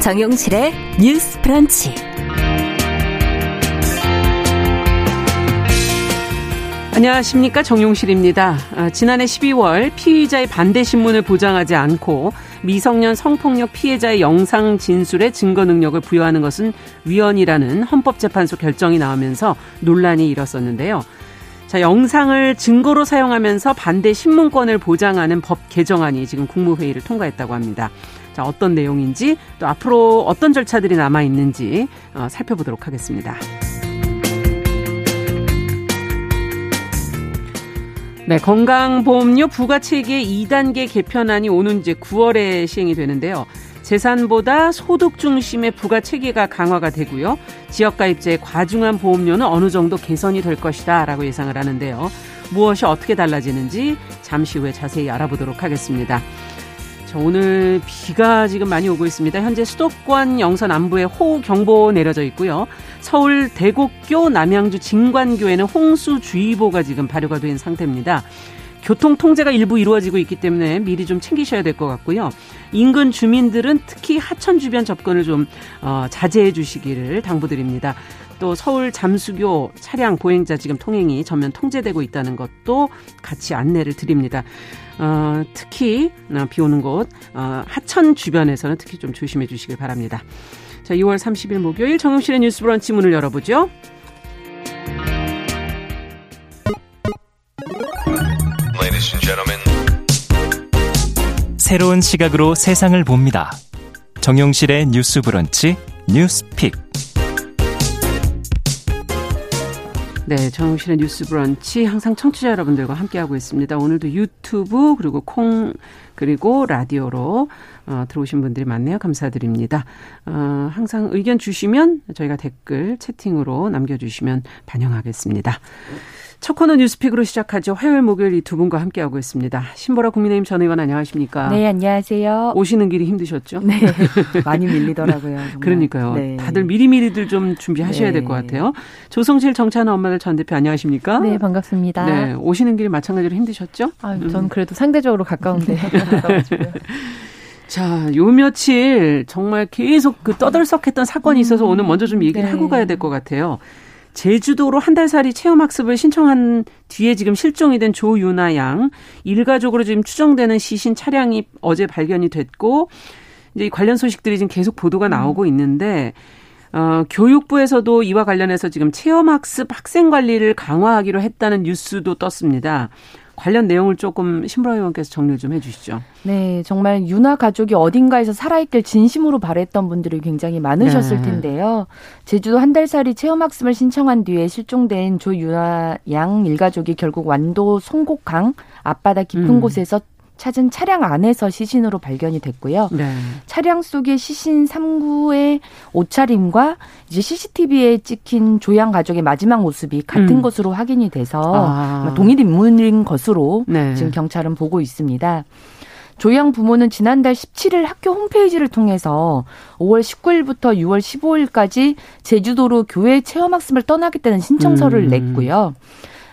정용실의 뉴스 프런치. 안녕하십니까 정용실입니다. 아, 지난해 12월 피의자의 반대 신문을 보장하지 않고 미성년 성폭력 피해자의 영상 진술의 증거 능력을 부여하는 것은 위헌이라는 헌법재판소 결정이 나오면서 논란이 일었었는데요. 자, 영상을 증거로 사용하면서 반대 신문권을 보장하는 법 개정안이 지금 국무회의를 통과했다고 합니다. 자, 어떤 내용인지 또 앞으로 어떤 절차들이 남아 있는지 어, 살펴보도록 하겠습니다. 네, 건강보험료 부가체계 2단계 개편안이 오는 이제 9월에 시행이 되는데요. 재산보다 소득 중심의 부가 체계가 강화가 되고요. 지역가입자의 과중한 보험료는 어느 정도 개선이 될 것이다 라고 예상을 하는데요. 무엇이 어떻게 달라지는지 잠시 후에 자세히 알아보도록 하겠습니다. 자, 오늘 비가 지금 많이 오고 있습니다. 현재 수도권 영서 남부에 호우 경보 내려져 있고요. 서울 대곡교 남양주 진관교에는 홍수주의보가 지금 발효가 된 상태입니다. 교통 통제가 일부 이루어지고 있기 때문에 미리 좀 챙기셔야 될 것 같고요. 인근 주민들은 특히 하천 주변 접근을 좀 어, 자제해 주시기를 당부드립니다. 또 서울 잠수교 차량 보행자 지금 통행이 전면 통제되고 있다는 것도 같이 안내를 드립니다. 어, 특히 어, 비 오는 곳 어, 하천 주변에서는 특히 좀 조심해 주시길 바랍니다. 자, 2월 30일 목요일 정용실의 뉴스 브런치 문을 열어보죠. 새로운 시각으로 세상을 봅니다. 정용실의 뉴스 브런치 뉴스 픽. 네, 정용실의 뉴스 브런치 항상 청취자 여러분들과 함께하고 있습니다. 오늘도 유튜브 그리고 콩 그리고 라디오로 어, 들어오신 분들이 많네요. 감사드립니다. 어, 항상 의견 주시면 저희가 댓글 채팅으로 남겨주시면 반영하겠습니다. 첫 코너 뉴스픽으로 시작하죠. 화요일, 목요일 이 두 분과 함께하고 있습니다. 신보라 국민의힘 전 의원 안녕하십니까? 네, 안녕하세요. 오시는 길이 힘드셨죠? 네, 많이 밀리더라고요. 정말. 그러니까요. 네. 다들 미리미리들 좀 준비하셔야 네. 될것 같아요. 조성실 정찬호 엄마들 전 대표 안녕하십니까? 네, 반갑습니다. 네, 오시는 길 마찬가지로 힘드셨죠? 아, 전 그래도 상대적으로 가까운데. 자, 요 며칠 정말 계속 그 떠들썩했던 사건이 있어서 오늘 먼저 좀 얘기를 네. 하고 가야 될 것 같아요. 제주도로 한 달 살이 체험 학습을 신청한 뒤에 지금 실종이 된 조유나 양 일가족으로 지금 추정되는 시신 차량이 어제 발견이 됐고 이제 이 관련 소식들이 지금 계속 보도가 나오고 있는데 어, 교육부에서도 이와 관련해서 지금 체험학습 학생 관리를 강화하기로 했다는 뉴스도 떴습니다. 관련 내용을 조금 신보라 의원께서 정리를 좀 해주시죠. 네, 정말 유나 가족이 어딘가에서 살아있길 진심으로 바랬던 분들이 굉장히 많으셨을 네. 텐데요. 제주도 한 달살이 체험학습을 신청한 뒤에 실종된 조유나 양 일가족이 결국 완도 송곡강 앞바다 깊은 음. 곳에서 찾은 차량 안에서 시신으로 발견이 됐고요. 네. 차량 속에 시신 3구의 옷차림과 이제 CCTV에 찍힌 조양 가족의 마지막 모습이 같은 음. 것으로 확인이 돼서 아. 동일 인물인 것으로 네. 지금 경찰은 보고 있습니다. 조양 부모는 지난달 17일 학교 홈페이지를 통해서 5월 19일부터 6월 15일까지 제주도로 교회 체험학습을 떠나겠다는 신청서를 음. 냈고요.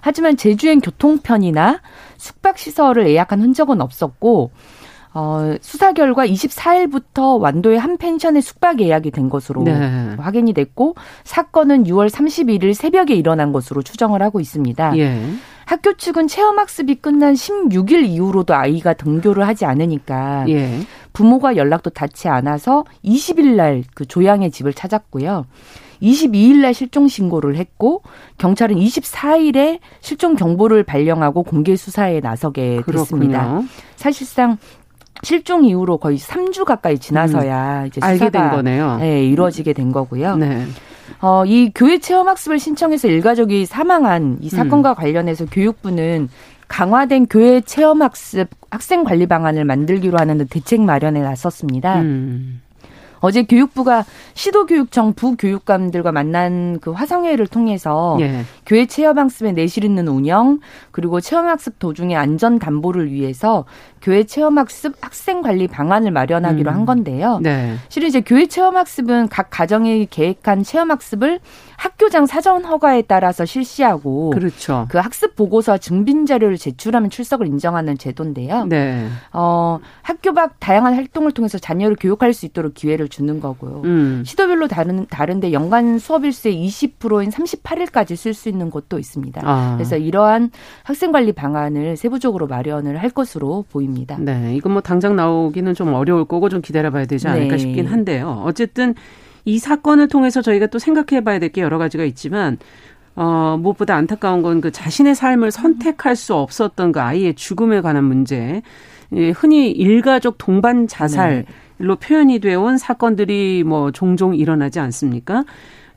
하지만 제주행 교통편이나 숙박시설을 예약한 흔적은 없었고, 어, 수사 결과 24일부터 완도의 한 펜션에 숙박 예약이 된 것으로 네. 확인이 됐고, 사건은 6월 31일 새벽에 일어난 것으로 추정을 하고 있습니다. 예. 학교 측은 체험 학습이 끝난 16일 이후로도 아이가 등교를 하지 않으니까 예. 부모가 연락도 닿지 않아서 20일 날 그 조양의 집을 찾았고요. 22일 날 실종 신고를 했고 경찰은 24일에 실종 경보를 발령하고 공개 수사에 나서게 됐습니다. 그렇군요. 사실상 실종 이후로 거의 3주 가까이 지나서야 이제 음. 알게 수사가 된 거네요. 네, 이루어지게 된 거고요. 네. 어, 이 교회 체험 학습을 신청해서 일가족이 사망한 이 음. 사건과 관련해서 교육부는 강화된 교회 체험 학습 학생 관리 방안을 만들기로 하는 대책 마련에 나섰습니다. 음. 어제 교육부가 시도교육청 부교육감들과 만난 그 화상회의를 통해서 예. 교회 체험학습의 내실 있는 운영 그리고 체험학습 도중의 안전 담보를 위해서 교회 체험학습 학생 관리 방안을 마련하기로 음. 한 건데요. 네. 실은 이제 교회 체험학습은 각 가정이 계획한 체험학습을 학교장 사전 허가에 따라서 실시하고 그렇죠. 그 학습 보고서 증빙 자료를 제출하면 출석을 인정하는 제도인데요. 네. 어, 학교 밖 다양한 활동을 통해서 자녀를 교육할 수 있도록 기회를 주는 거고요. 음. 시도별로 다른 다른데 연간 수업 일수의 20%인 38일까지 쓸 수 있는 곳도 있습니다. 아. 그래서 이러한 학생 관리 방안을 세부적으로 마련을 할 것으로 보입니다. 네, 이건 뭐 당장 나오기는 좀 어려울 거고 좀 기다려봐야 되지 않을까 네. 싶긴 한데요. 어쨌든 이 사건을 통해서 저희가 또 생각해봐야 될 게 여러 가지가 있지만 어, 무엇보다 안타까운 건 그 자신의 삶을 선택할 수 없었던 그 아이의 죽음에 관한 문제. 예, 흔히 일가족 동반 자살 로 표현이 되어 온 사건들이 뭐 종종 일어나지 않습니까?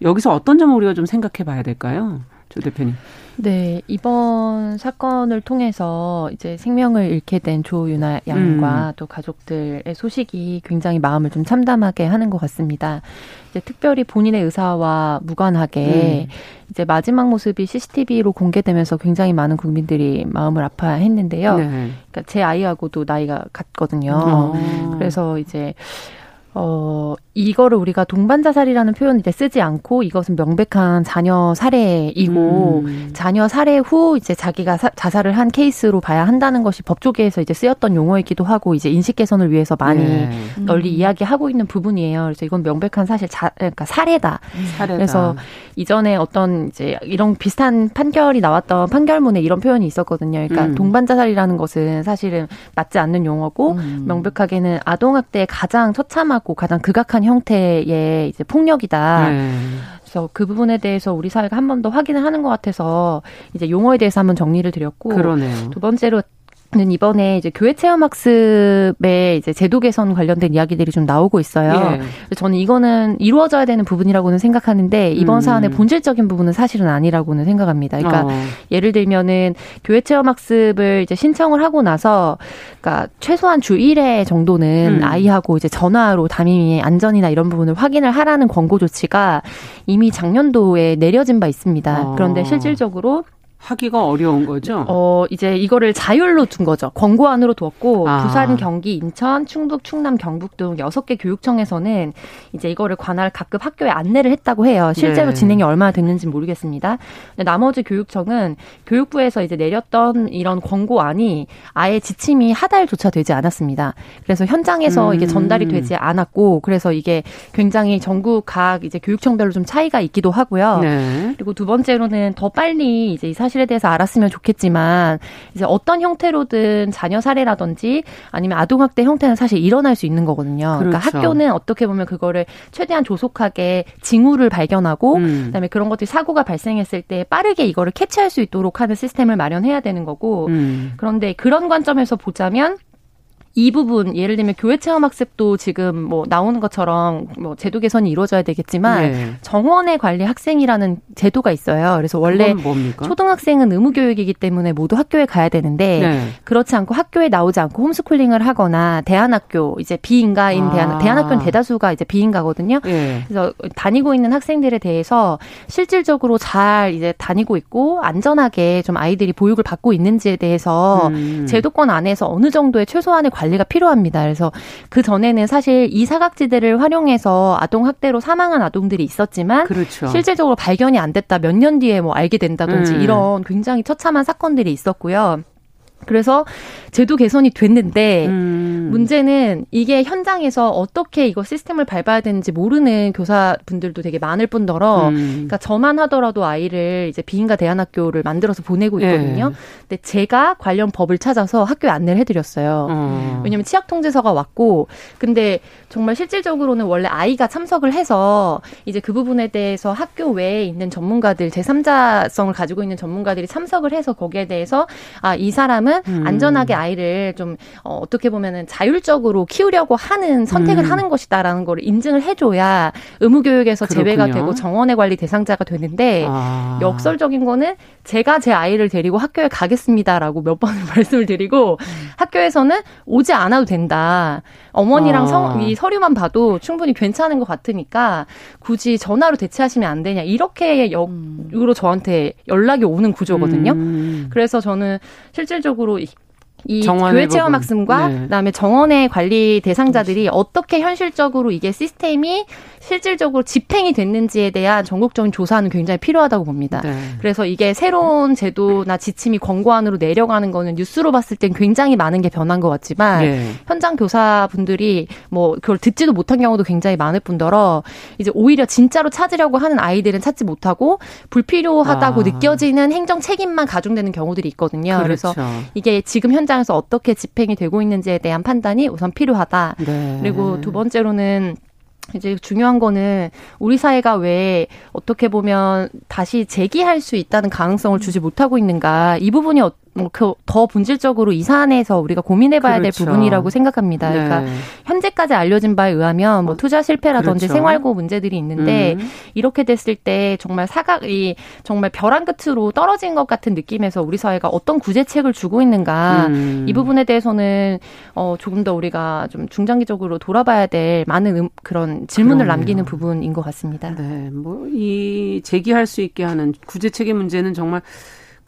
여기서 어떤 점을 우리가 좀 생각해 봐야 될까요? 조 대표님. 네, 이번 사건을 통해서 이제 생명을 잃게 된 조유나 양과 음. 또 가족들의 소식이 굉장히 마음을 좀 참담하게 하는 것 같습니다. 이제 특별히 본인의 의사와 무관하게 음. 이제 마지막 모습이 CCTV로 공개되면서 굉장히 많은 국민들이 마음을 아파했는데요. 네. 그러니까 제 아이하고도 나이가 같거든요. 어. 그래서 이제 어 이거를 우리가 동반 자살이라는 표현을 이제 쓰지 않고 이것은 명백한 자녀 살해이고 음. 자녀 살해 후 이제 자기가 사, 자살을 한 케이스로 봐야 한다는 것이 법조계에서 이제 쓰였던 용어이기도 하고 이제 인식 개선을 위해서 많이 네. 널리 이야기하고 있는 부분이에요. 그래서 이건 명백한 사실 자, 그러니까 살해다. 사례다. 그래서 이전에 어떤 이제 이런 비슷한 판결이 나왔던 판결문에 이런 표현이 있었거든요. 그러니까 음. 동반 자살이라는 것은 사실은 맞지 않는 용어고 음. 명백하게는 아동 학대의 가장 처참하고 가장 극악한 형태의 이제 폭력이다. 네. 그래서 그 부분에 대해서 우리 사회가 한 번 더 확인을 하는 것 같아서 이제 용어에 대해서 한번 정리를 드렸고 그러네요. 두 번째로 는 이번에 이제 교회 체험 학습의 이제 제도 개선 관련된 이야기들이 좀 나오고 있어요. 예. 저는 이거는 이루어져야 되는 부분이라고는 생각하는데 이번 음. 사안의 본질적인 부분은 사실은 아니라고는 생각합니다. 그러니까 어. 예를 들면은 교회 체험 학습을 이제 신청을 하고 나서 그러니까 최소한 주 1회 정도는 음. 아이하고 이제 전화로 담임이 안전이나 이런 부분을 확인을 하라는 권고 조치가 이미 작년도에 내려진 바 있습니다. 어. 그런데 실질적으로 하기가 어려운 거죠. 어, 이제 이거를 자율로 둔 거죠. 권고안으로 두었고, 아. 부산, 경기, 인천, 충북, 충남, 경북 등 여섯 개 교육청에서는 이제 이거를 관할 각급 학교에 안내를 했다고 해요. 실제로 네. 진행이 얼마나 됐는지 모르겠습니다. 근데 나머지 교육청은 교육부에서 이제 내렸던 이런 권고안이 아예 지침이 하달조차 되지 않았습니다. 그래서 현장에서 음. 이게 전달이 되지 않았고, 그래서 이게 굉장히 전국 각 이제 교육청별로 좀 차이가 있기도 하고요. 네. 그리고 두 번째로는 더 빨리 이제 이 사실 에 대해서 알았으면 좋겠지만 이제 어떤 형태로든 자녀 살해라든지 아니면 아동 학대 형태는 사실 일어날 수 있는 거거든요. 그러니까 그렇죠. 학교는 어떻게 보면 그거를 최대한 조속하게 징후를 발견하고 음. 그다음에 그런 것들이 사고가 발생했을 때 빠르게 이거를 캐치할 수 있도록 하는 시스템을 마련해야 되는 거고 음. 그런데 그런 관점에서 보자면 이 부분 예를 들면 교회 체험 학습도 지금 뭐 나오는 것처럼 뭐 제도 개선이 이루어져야 되겠지만 네. 정원의 관리 학생이라는 제도가 있어요. 그래서 원래? 초등학생은 의무 교육이기 때문에 모두 학교에 가야 되는데 네. 그렇지 않고 학교에 나오지 않고 홈스쿨링을 하거나 대안학교 이제 비인가인 아. 대안 대안학교는 대다수가 이제 비인가거든요. 예. 그래서 다니고 있는 학생들에 대해서 실질적으로 잘 이제 다니고 있고 안전하게 좀 아이들이 보육을 받고 있는지에 대해서 음. 제도권 안에서 어느 정도의 최소한의 관리 가 필요합니다. 그래서 그 전에는 사실 이 사각지대를 활용해서 아동 학대로 사망한 아동들이 있었지만 그렇죠. 실질적으로 발견이 안 됐다 몇 년 뒤에 뭐 알게 된다든지 음. 이런 굉장히 처참한 사건들이 있었고요. 그래서 제도 개선이 됐는데 음. 문제는 이게 현장에서 어떻게 이거 시스템을 밟아야 되는지 모르는 교사분들도 되게 많을 뿐더러 음. 그러니까 저만 하더라도 아이를 이제 비인가 대안학교를 만들어서 보내고 예. 있거든요. 근데 제가 관련 법을 찾아서 학교에 안내를 해드렸어요. 어. 왜냐면 치약 통제서가 왔고 근데 정말 실질적으로는 원래 아이가 참석을 해서 이제 그 부분에 대해서 학교 외에 있는 전문가들 제3자성을 가지고 있는 전문가들이 참석을 해서 거기에 대해서 아 이 사람은 음. 안전하게 아이를 좀 어, 어떻게 보면은 자율적으로 키우려고 하는 선택을 음. 하는 것이다라는 걸 인증을 해줘야 의무 교육에서 제외가. 되고 정원의 관리 대상자가 되는데 아. 역설적인 거는 제가 제 아이를 데리고 학교에 가겠습니다라고 몇 번을 말씀을 드리고 학교에서는 오지 않아도 된다. 어머니랑 아. 성, 이 서류만 봐도 충분히 괜찮은 것 같으니까 굳이 전화로 대체하시면 안 되냐. 이렇게 역으로 저한테 연락이 오는 구조거든요. 음. 그래서 저는 실질적으로 이- 이 교회 체험 학습과 네. 그다음에 정원의 관리 대상자들이 어떻게 현실적으로 이게 시스템이 실질적으로 집행이 됐는지에 대한 전국적인 조사는 굉장히 필요하다고 봅니다. 네. 그래서 이게 새로운 제도나 지침이 권고안으로 내려가는 거는 뉴스로 봤을 땐 굉장히 많은 게 변한 것 같지만 네. 현장 교사분들이 뭐 그걸 듣지도 못한 경우도 굉장히 많을 뿐더러 이제 오히려 진짜로 찾으려고 하는 아이들은 찾지 못하고 불필요하다고 아. 느껴지는 행정 책임만 가중되는 경우들이 있거든요. 그렇죠. 그래서 이게 지금 현 장에서 어떻게 집행이 되고 있는지에 대한 판단이 우선 필요하다. 네. 그리고 두 번째로는 이제 중요한 거는 우리 사회가 왜 어떻게 보면 다시 재기할 수 있다는 가능성을 주지 못하고 있는가 이 부분이 어, 뭐더 본질적으로 이 사안에서 우리가 고민해봐야 그렇죠. 될 부분이라고 생각합니다. 네. 그러니까 현재까지 알려진 바에 의하면 뭐 투자 실패라든지 그렇죠. 생활고 문제들이 있는데 음. 이렇게 됐을 때 정말 사각이 정말 벼랑 끝으로 떨어진 것 같은 느낌에서 우리 사회가 어떤 구제책을 주고 있는가 음. 이 부분에 대해서는 어 조금 더 우리가 좀 중장기적으로 돌아봐야 될 많은 음, 그런 질문을 그러네요. 남기는 부분인 것 같습니다. 네, 뭐 이 제기할 수 있게 하는 구제책의 문제는 정말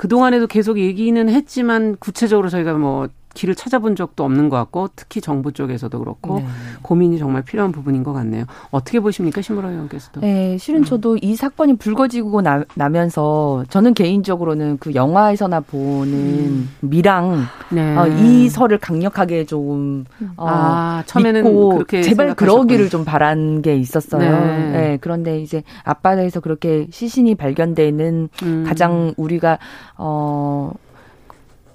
그동안에도 계속 얘기는 했지만 구체적으로 저희가 뭐 길을 찾아본 적도 없는 것 같고 특히 정부 쪽에서도 그렇고 네. 고민이 정말 필요한 부분인 것 같네요. 어떻게 보십니까, 신무라 의원께서도? 네, 실은 저도 이 사건이 불거지고 나, 면서 저는 개인적으로는 그 영화에서나 보는 음. 미랑 네. 어, 이 설을 강력하게 좀 어, 아, 처음에는 그렇게 제발 생각하셨군요. 그러기를 좀 바란 게 있었어요. 네. 네. 그런데 이제 앞바다에서 그렇게 시신이 발견되는 음. 가장 우리가 어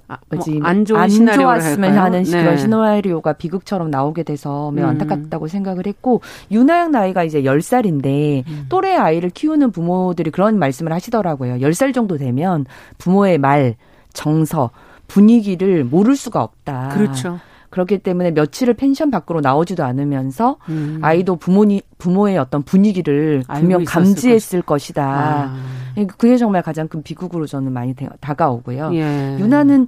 아, 뭐안 좋은 안 좋았으면 하는 네. 그런 시나리오가 비극처럼 나오게 돼서 매우 음. 안타깝다고 생각을 했고 유나양 나이가 이제 10살인데 음. 또래 아이를 키우는 부모들이 그런 말씀을 하시더라고요. 10살 정도 되면 부모의 말, 정서, 분위기를 모를 수가 없다. 그렇죠. 그렇기 때문에 며칠을 펜션 밖으로 나오지도 않으면서 음. 아이도 부모니 부모의 어떤 분위기를 분명 감지했을 것이 다. 아. 그게 정말 가장 큰 비극으로 저는 많이 다가오고요. 예. 유나는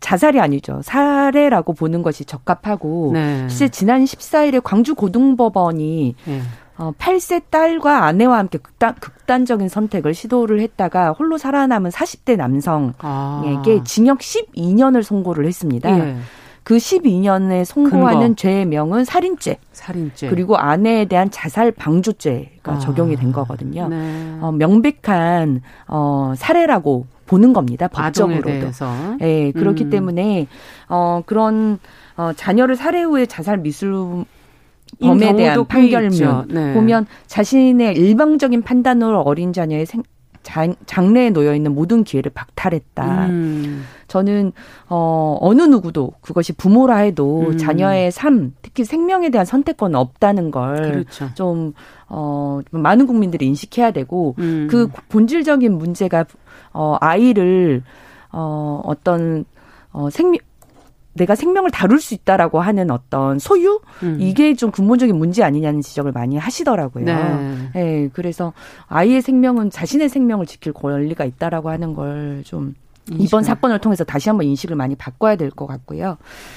자살이 아니죠. 살해라고 보는 것이 적합하고 네. 실제 지난 14일에 광주 고등법원이 예. 어, 8세 딸과 아내와 함께 극단, 극단적인 선택을 시도를 했다가 홀로 살아남은 40대 남성에게 아. 징역 12년을 선고를 했습니다. 예. 그 12년에 선고하는 죄명은 살인죄. 살인죄. 그리고 아내에 대한 자살 방조죄가 아. 적용이 된 거거든요. 네. 어, 명백한 어, 살해라고 보는 겁니다. 법적으로도. 예, 네, 그렇기 음. 때문에 어 그런 어 자녀를 살해 후에 자살 미술 범에 대한 판결문 네. 보면 자신의 일방적인 판단으로 어린 자녀의 생, 장, 장래에 놓여 있는 모든 기회를 박탈했다. 음. 저는 어 어느 누구도 그것이 부모라 해도 음. 자녀의 삶, 특히 생명에 대한 선택권은 없다는 걸좀 어, 많은 국민들이 인식해야 되고 음. 그 본질적인 문제가 어 아이를 어 어떤 어 생명 내가 생명을 다룰 수 있다라고 하는 어떤 소유 음. 이게 좀 근본적인 문제 아니냐는 지적을 많이 하시더라고요. 네. 네. 그래서 아이의 생명은 자신의 생명을 지킬 권리가 있다라고 하는 걸좀 이번 사건을 통해서 다시 한번 인식을 많이 바꿔야 될 것 같고요.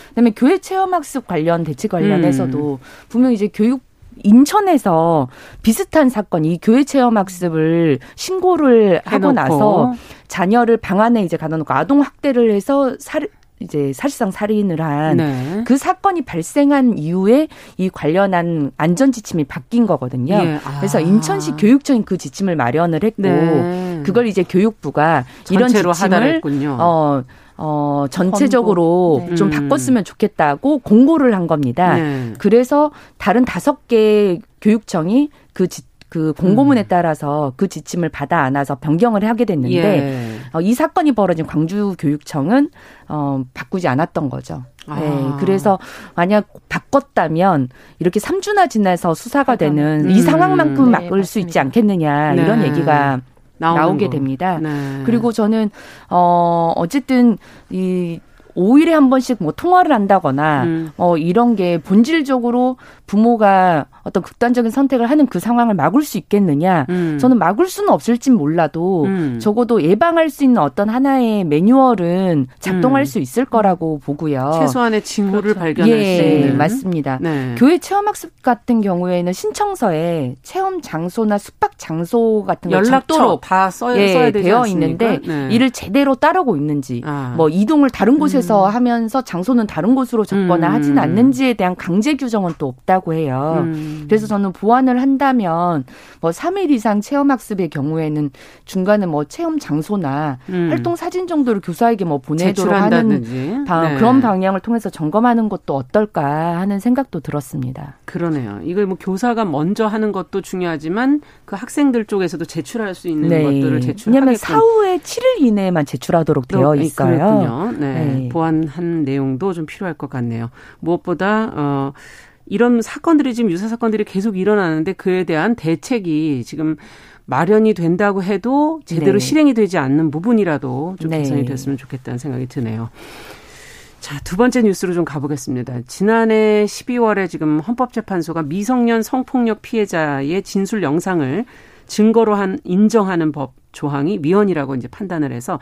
그다음에 교회 체험 학습 관련 대책 관련해서도 음. 분명 이제 교육 인천에서 비슷한 사건, 이 교회 체험 학습을 신고를 하고 나서 자녀를 방 안에 이제 가둬놓고 아동 학대를 해서 살, 이제 사실상 살인을 한그 네. 그 사건이 발생한 이후에 이 관련한 안전 지침이 바뀐 거거든요. 예. 아. 그래서 인천시 교육청이 그 지침을 마련을 했고 네. 그걸 이제 교육부가 이런 지침을 어, 어, 전체적으로 네. 좀 바꿨으면 좋겠다고 공고를 한 겁니다. 네. 그래서 다른 다섯 개 교육청이 그 지, 그 공고문에 음. 따라서 그 지침을 받아 안아서 변경을 하게 됐는데 예. 어, 이 사건이 벌어진 광주 교육청은 어, 바꾸지 않았던 거죠. 아. 네, 그래서 만약 바꿨다면 이렇게 3주나 지나서 수사가 되는 음. 이 상황만큼 네, 막을 네, 수 있지 않겠느냐 이런 네. 얘기가 나오게 거. 됩니다. 네. 그리고 저는 어 어쨌든 이 5일에 한 번씩 뭐 통화를 한다거나 음. 어 이런 게 본질적으로 부모가 어떤 극단적인 선택을 하는 그 상황을 막을 수 있겠느냐? 음. 저는 막을 수는 없을진 몰라도 음. 적어도 예방할 수 있는 어떤 하나의 매뉴얼은 작동할 음. 수 있을 거라고 보고요. 최소한의 징후를 그렇죠. 발견할 예, 수 있는. 맞습니다. 네. 교회 체험 학습 같은 경우에는 신청서에 체험 장소나 숙박 장소 같은 걸 연락처 다 써야, 예, 써야 되어 있는데 네. 이를 제대로 따르고 있는지 아. 뭐 이동을 다른 곳에서 곳에서 하면서 장소는 다른 곳으로 잡거나 음. 하진 않는지에 대한 강제 규정은 또 없다고 해요. 음. 그래서 저는 보완을 한다면 뭐 3일 이상 체험 학습의 경우에는 중간에 뭐 체험 장소나 음. 활동 사진 정도를 교사에게 뭐 보내도록 하는 방- 네. 그런 방향을 통해서 점검하는 것도 어떨까 하는 생각도 들었습니다. 그러네요. 이거 뭐 교사가 먼저 하는 것도 중요하지만 그 학생들 쪽에서도 제출할 수 있는 것들을 제출하게끔 네. 왜냐하면 사후에 7일 이내에만 제출하도록 되어 또, 예, 있어요. 네. 네. 보완한 내용도 좀 필요할 것 같네요. 무엇보다 어 이런 사건들이 지금 유사 사건들이 계속 일어나는데 그에 대한 대책이 지금 마련이 된다고 해도 제대로 네. 실행이 되지 않는 부분이라도 좀 네. 개선이 됐으면 좋겠다는 생각이 드네요. 자, 두 번째 뉴스로 좀 가보겠습니다. 지난해 12월에 지금 헌법재판소가 미성년 성폭력 피해자의 진술 영상을 증거로 한 인정하는 법 조항이 위헌이라고 이제 판단을 해서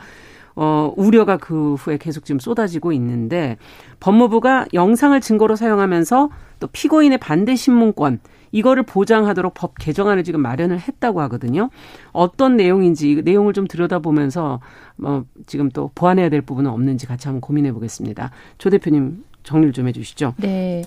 어 우려가 그 후에 계속 지금 쏟아지고 있는데 법무부가 영상을 증거로 사용하면서 또 피고인의 반대 신문권 이거를 보장하도록 법 개정안을 지금 마련을 했다고 하거든요. 어떤 내용인지 이 내용을 좀 들여다보면서 어 지금 또 보완해야 될 부분은 없는지 같이 한번 고민해 보겠습니다. 조 대표님 정리를 좀 해주시죠. 네.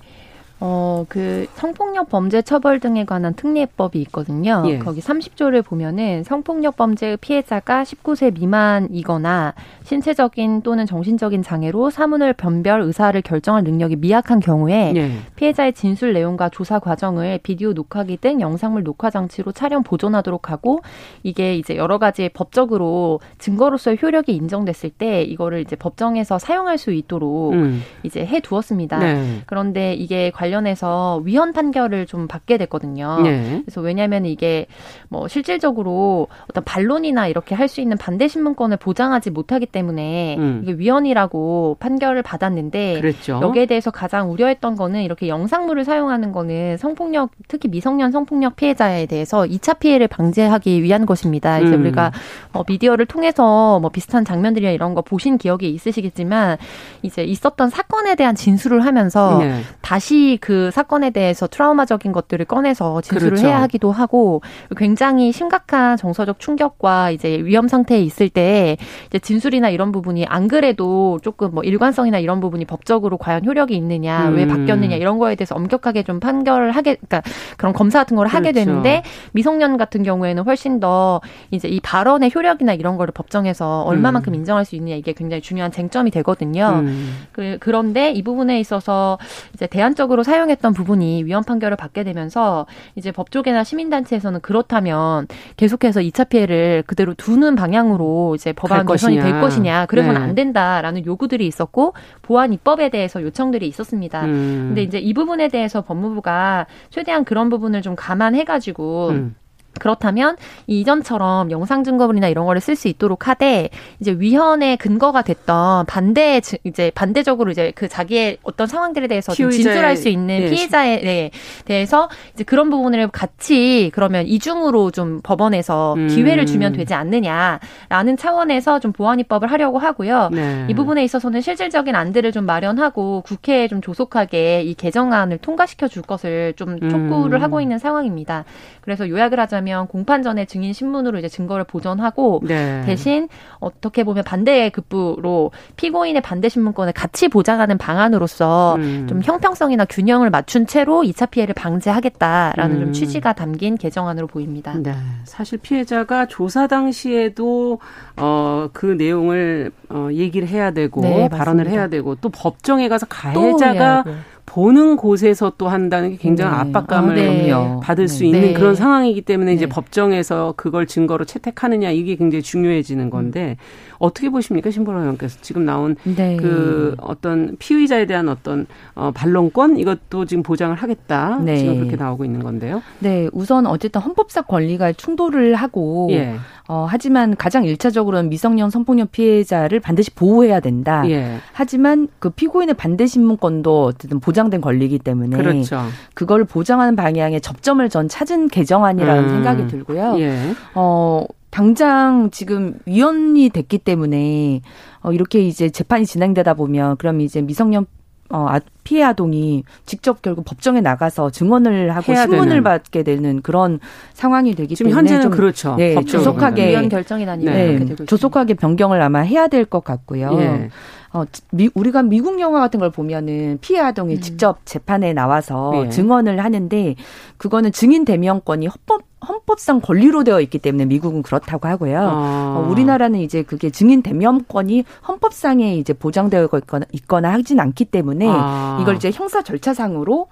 어, 그 성폭력 범죄 처벌 등에 관한 특례법이 있거든요. 예. 거기 30조를 보면은 성폭력 범죄의 피해자가 19세 미만이거나 신체적인 또는 정신적인 장애로 사문을 변별 의사를 결정할 능력이 미약한 경우에 예. 피해자의 진술 내용과 조사 과정을 비디오 녹화기 등 영상물 녹화 장치로 촬영 보존하도록 하고 이게 이제 여러 가지 법적으로 증거로서의 효력이 인정됐을 때 이거를 이제 법정에서 사용할 수 있도록 음. 이제 해 두었습니다. 네. 그런데 이게 관 련해서 위헌 판결을 좀 받게 됐거든요. 네. 그래서 왜냐하면 이게 뭐 실질적으로 어떤 반론이나 이렇게 할 수 있는 반대 신문권을 보장하지 못하기 때문에 음. 이게 위헌이라고 판결을 받았는데 그랬죠. 여기에 대해서 가장 우려했던 거는 이렇게 영상물을 사용하는 거는 성폭력 특히 미성년 성폭력 피해자에 대해서 2차 피해를 방지하기 위한 것입니다. 이제 음. 우리가 어, 미디어를 통해서 뭐 비슷한 장면들이나 이런 거 보신 기억이 있으시겠지만 이제 있었던 사건에 대한 진술을 하면서 네. 다시 그 사건에 대해서 트라우마적인 것들을 꺼내서 진술을 그렇죠. 해야 하기도 하고 굉장히 심각한 정서적 충격과 이제 위험 상태에 있을 때 이제 진술이나 이런 부분이 안 그래도 조금 뭐 일관성이나 이런 부분이 법적으로 과연 효력이 있느냐, 왜 음. 바뀌었느냐 이런 거에 대해서 엄격하게 좀 판결을 하게, 그러니까 그런 검사 같은 걸 하게 그렇죠. 되는데 미성년 같은 경우에는 훨씬 더 이제 이 발언의 효력이나 이런 거를 법정에서 얼마만큼 음. 인정할 수 있느냐 이게 굉장히 중요한 쟁점이 되거든요. 음. 그, 그런데 이 부분에 있어서 이제 대안적으로 사용했던 부분이 위헌 판결을 받게 되면서 이제 법조계나 시민단체에서는 그렇다면 계속해서 2차 피해를 그대로 두는 방향으로 이제 법안 갈 개선이. 될 것이냐. 그래서는 네. 안 된다라는 요구들이 있었고 보안 입법에 대해서 요청들이 있었습니다. 음. 근데 이제 이 부분에 대해서 법무부가 최대한 그런 부분을 좀 감안해가지고 음. 그렇다면 이전처럼 영상 증거물이나 이런 거를 쓸 수 있도록 하되 이제 위헌의 근거가 됐던 반대 지- 이제 반대적으로 이제 그 자기의 어떤 상황들에 대해서 진술할 수 있는 예. 피해자에 네, 대해서 이제 그런 부분을 같이 그러면 이중으로 좀 법원에서 음. 기회를 주면 되지 않느냐라는 차원에서 좀 보완 입법을 하려고 하고요. 네. 이 부분에 있어서는 실질적인 안들을 좀 마련하고 국회에 좀 조속하게 이 개정안을 통과시켜 줄 것을 좀 촉구를 음. 하고 있는 상황입니다. 그래서 요약을 하자면 공판 전에 증인 신문으로 이제 증거를 보존하고 네. 대신 어떻게 보면 반대의 급부로 피고인의 반대 신문권을 같이 보장하는 방안으로서 음. 좀 형평성이나 균형을 맞춘 채로 2차 피해를 방지하겠다라는 음. 좀 취지가 담긴 개정안으로 보입니다. 네. 사실 피해자가 조사 당시에도 어, 그 내용을 어, 얘기를 해야 되고 네, 발언을. 해야 되고 또 법정에 가서 가해자가. 보는 곳에서 또 한다는 게 굉장히 네. 압박감을 아, 네. 그럼요. 받을 수 네. 있는 네. 그런 상황이기 때문에 이제 네. 법정에서 그걸 증거로 채택하느냐 이게 굉장히 중요해지는 건데 어떻게 보십니까 신보라 의원께서 지금 나온 네. 그 어떤 피의자에 대한 어떤 어, 반론권 이것도 지금 보장을 하겠다 네. 지금 그렇게 나오고 있는 건데요. 네, 우선 어쨌든 헌법상 권리가 충돌을 하고 예, 어, 하지만 가장 일차적으로는 미성년 성폭력 피해자를 반드시 보호해야 된다. 예, 하지만 그 피고인의 반대 신문권도 어쨌든 보장 된 권리이기 때문에 그렇죠. 그걸 보장하는 방향의 접점을 전 찾은 개정안이라는 음. 생각이 들고요. 예, 어, 당장 지금 위헌이 됐기 때문에 어, 이렇게 이제 재판이 진행되다 보면 그럼 이제 미성년 어, 아, 피해 아동이 직접 결국 법정에 나가서 증언을 하고 신문을 되는. 받게 되는 그런 상황이 되기 지금 때문에 현재는 좀 그렇죠. 네, 조속하게 위원 결정이 나니까 네, 조속하게 변경을 아마 해야 될 것 같고요. 예. 어, 미, 우리가 미국 영화 같은 걸 보면은 피해 아동이 음. 직접 재판에 나와서 예. 증언을 하는데 그거는 증인 대면권이 헌법 헌법상 권리로 되어 있기 때문에 미국은 그렇다고 하고요. 아. 어, 우리나라는 이제 그게 증인 대면권이 헌법상에 이제 보장되어 있거나, 있거나 하진 않기 때문에 아. 이걸 이제 형사 절차상으로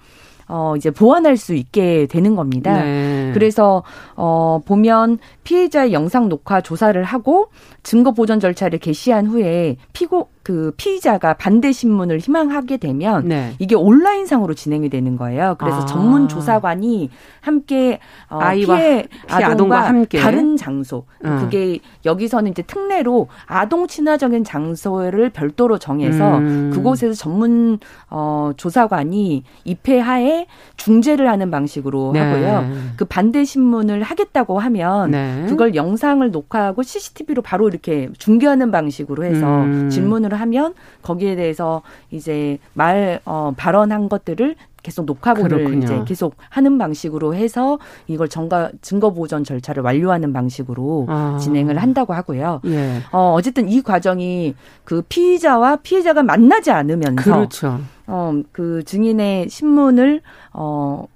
어, 이제 보완할 수 있게 되는 겁니다. 네. 그래서, 어, 보면 피해자의 영상 녹화 조사를 하고 증거 보전 절차를 개시한 후에 피고, 그 피의자가 반대 신문을 희망하게 되면 네. 이게 온라인상으로 진행이 되는 거예요. 그래서 아. 전문 조사관이 함께 어, 아이와 피해, 아동과, 함께 다른 장소 어. 그게 여기서는 이제 특례로 아동 친화적인 장소를 별도로 정해서 음. 그곳에서 전문 어, 조사관이 입회하에 중재를 하는 방식으로 네. 하고요. 그 반대 신문을 하겠다고 하면 네. 그걸 영상을 녹화하고 CCTV로 바로 이렇게 중계하는 방식으로 해서 음. 질문을 하면 거기에 대해서 이제 말 어, 발언한 것들을 계속 녹화본을 이제 계속 하는 방식으로 해서 이걸 정가, 증거 보전 절차를 완료하는 방식으로 아. 진행을 한다고 하고요. 예. 어, 어쨌든 이 과정이 그 피의자와 피해자가 만나지 않으면서 그렇죠. 어, 그 증인의 신문을 어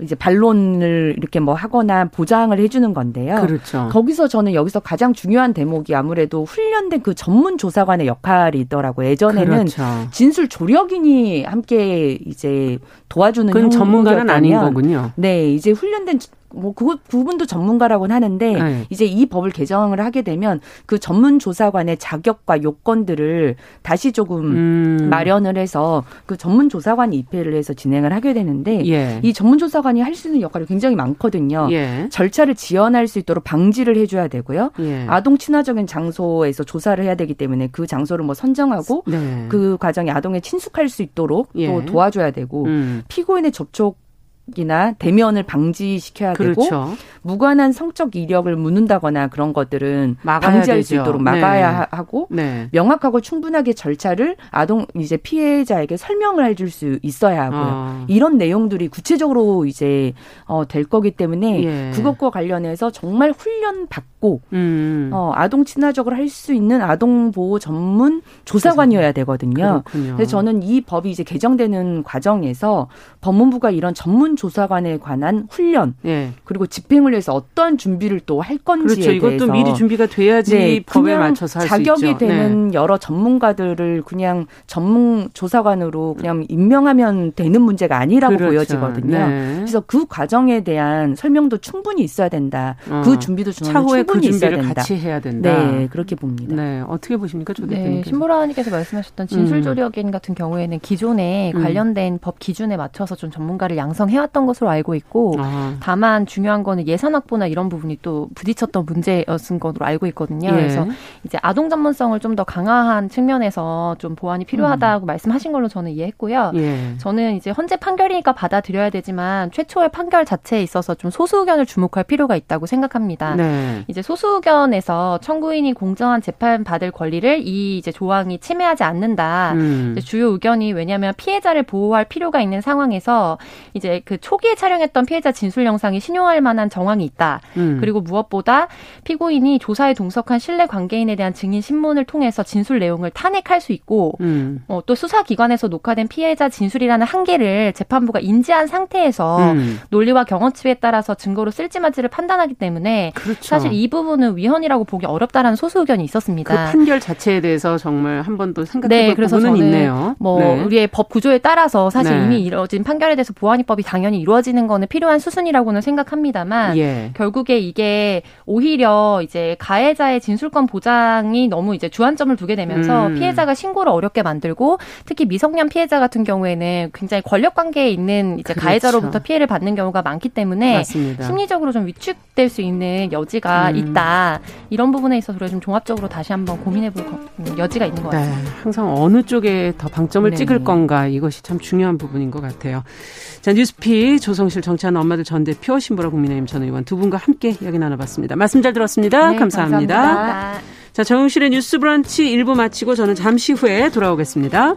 이제 반론을 이렇게 뭐 하거나 보장을 해주는 건데요. 그렇죠. 거기서 저는 여기서 가장 중요한 대목이 아무래도 훈련된 그 전문 조사관의 역할이 있더라고요. 예전에는 그렇죠. 진술 조력인이 함께 이제 도와주는 그건 전문가는 아닌 거군요. 네, 이제 훈련된 뭐 그, 그분도 전문가라고는 하는데 네. 이제 이 법을 개정을 하게 되면 그 전문 조사관의 자격과 요건들을 다시 조금 음. 마련을 해서 그 전문 조사관이 입회를 해서 진행을 하게 되는데 예. 이 전문 조사관이 할 수 있는 역할이 굉장히 많거든요. 예. 절차를 지연할 수 있도록 방지를 해줘야 되고요. 예. 아동 친화적인 장소에서 조사를 해야 되기 때문에 그 장소를 뭐 선정하고 네. 그 과정에 아동에 친숙할 수 있도록 또 예. 도와줘야 되고 음. 피고인의 접촉 이나 대면을 방지시켜야 그렇죠. 되고 무관한 성적 이력을 묻는다거나 그런 것들은 방지할 되죠. 수 있도록 막아야 네. 하고 네. 명확하고 충분하게 절차를 아동 이제 피해자에게 설명을 해줄 수 있어야 하고요. 어. 이런 내용들이 구체적으로 이제 어, 될 거기 때문에 예. 그것과 관련해서 정말 훈련 받고 음. 어, 아동 친화적으로 할 수 있는 아동 보호 전문 조사관이어야 되거든요. 그렇군요. 그래서 저는 이 법이 이제 개정되는 과정에서 법무부가 이런 전문 조사관에 관한 훈련 예. 그리고 집행을 위해서 어떠한 준비를 또 할 건지에 그렇죠. 이것도 대해서 미리 준비가 돼야지 네, 법에 맞춰서 할 수 있죠. 자격이 되는 네. 여러 전문가들을 그냥 전문 조사관으로 그냥 임명하면 되는 문제가 아니라고 그렇죠. 보여지거든요. 네. 그래서 그 과정에 대한 설명도 충분히 있어야 된다. 어. 그 준비도 차후에 그 충분히 그 있어야 된다. 같이 해야 된다. 네, 그렇게 봅니다. 네, 어떻게 보십니까, 조 대표님? 네, 신보라님께서 말씀하셨던 진술조력인 음. 같은 경우에는 기존에 음. 관련된 법 기준에 맞춰서 좀 전문가를 양성해 왔던 것으로 알고 있고 아. 다만 중요한 거는 예산 확보나 이런 부분이 또 부딪혔던 문제였은 것으로 알고 있거든요. 예. 그래서 이제 아동 전문성을 좀 더 강화한 측면에서 좀 보완이 필요하다고 음. 말씀하신 걸로 저는 이해했고요. 예. 저는 이제 헌재 판결이니까 받아들여야 되지만 최초의 판결 자체에 있어서 좀 소수 의견을 주목할 필요가 있다고 생각합니다. 네. 이제 소수 의견에서 청구인이 공정한 재판 받을 권리를 이 이제 조항이 침해하지 않는다. 음. 주요 의견이 왜냐하면 피해자를 보호할 필요가 있는 상황에서 이제 그 초기에 촬영했던 피해자 진술 영상이 신용할 만한 정황이 있다. 음. 그리고 무엇보다 피고인이 조사에 동석한 신뢰 관계인에 대한 증인 신문을 통해서 진술 내용을 탄핵할 수 있고 음. 어, 또 수사기관에서 녹화된 피해자 진술이라는 한계를 재판부가 인지한 상태에서 음. 논리와 경험치에 따라서 증거로 쓸지 말지를 판단하기 때문에 그렇죠. 사실 이 부분은 위헌이라고 보기 어렵다라는 소수 의견이 있었습니다. 그 판결 자체에 대해서 정말 한 번 더 생각해볼 네, 부분은 있네요. 뭐 네. 우리의 법 구조에 따라서 사실 네. 이미 이루어진 판결에 대해서 보완입법이 당 연히 이루어지는 거는 필요한 수순이라고는 생각합니다만 예. 결국에 이게 오히려 이제 가해자의 진술권 보장이 너무 이제 주안점을 두게 되면서 음. 피해자가 신고를 어렵게 만들고 특히 미성년 피해자 같은 경우에는 굉장히 권력 관계에 있는 이제 그렇죠. 가해자로부터 피해를 받는 경우가 많기 때문에 맞습니다. 심리적으로 좀 위축될 수 있는 여지가 음. 있다. 이런 부분에 있어서 좀 종합적으로 다시 한번 고민해 볼 여지가 있는 것 네. 같습니다. 네. 항상 어느 쪽에 더 방점을 네. 찍을 건가 이것이 참 중요한 부분인 것 같아요. 자, 뉴스 피 조성실 정치하는 엄마들 전 대표 신보라 국민의힘 전 의원 두 분과 함께 이야기 나눠봤습니다. 말씀 잘 들었습니다. 네, 감사합니다. 감사합니다. 자, 정용실의 뉴스 브런치 1부 마치고 저는 잠시 후에 돌아오겠습니다.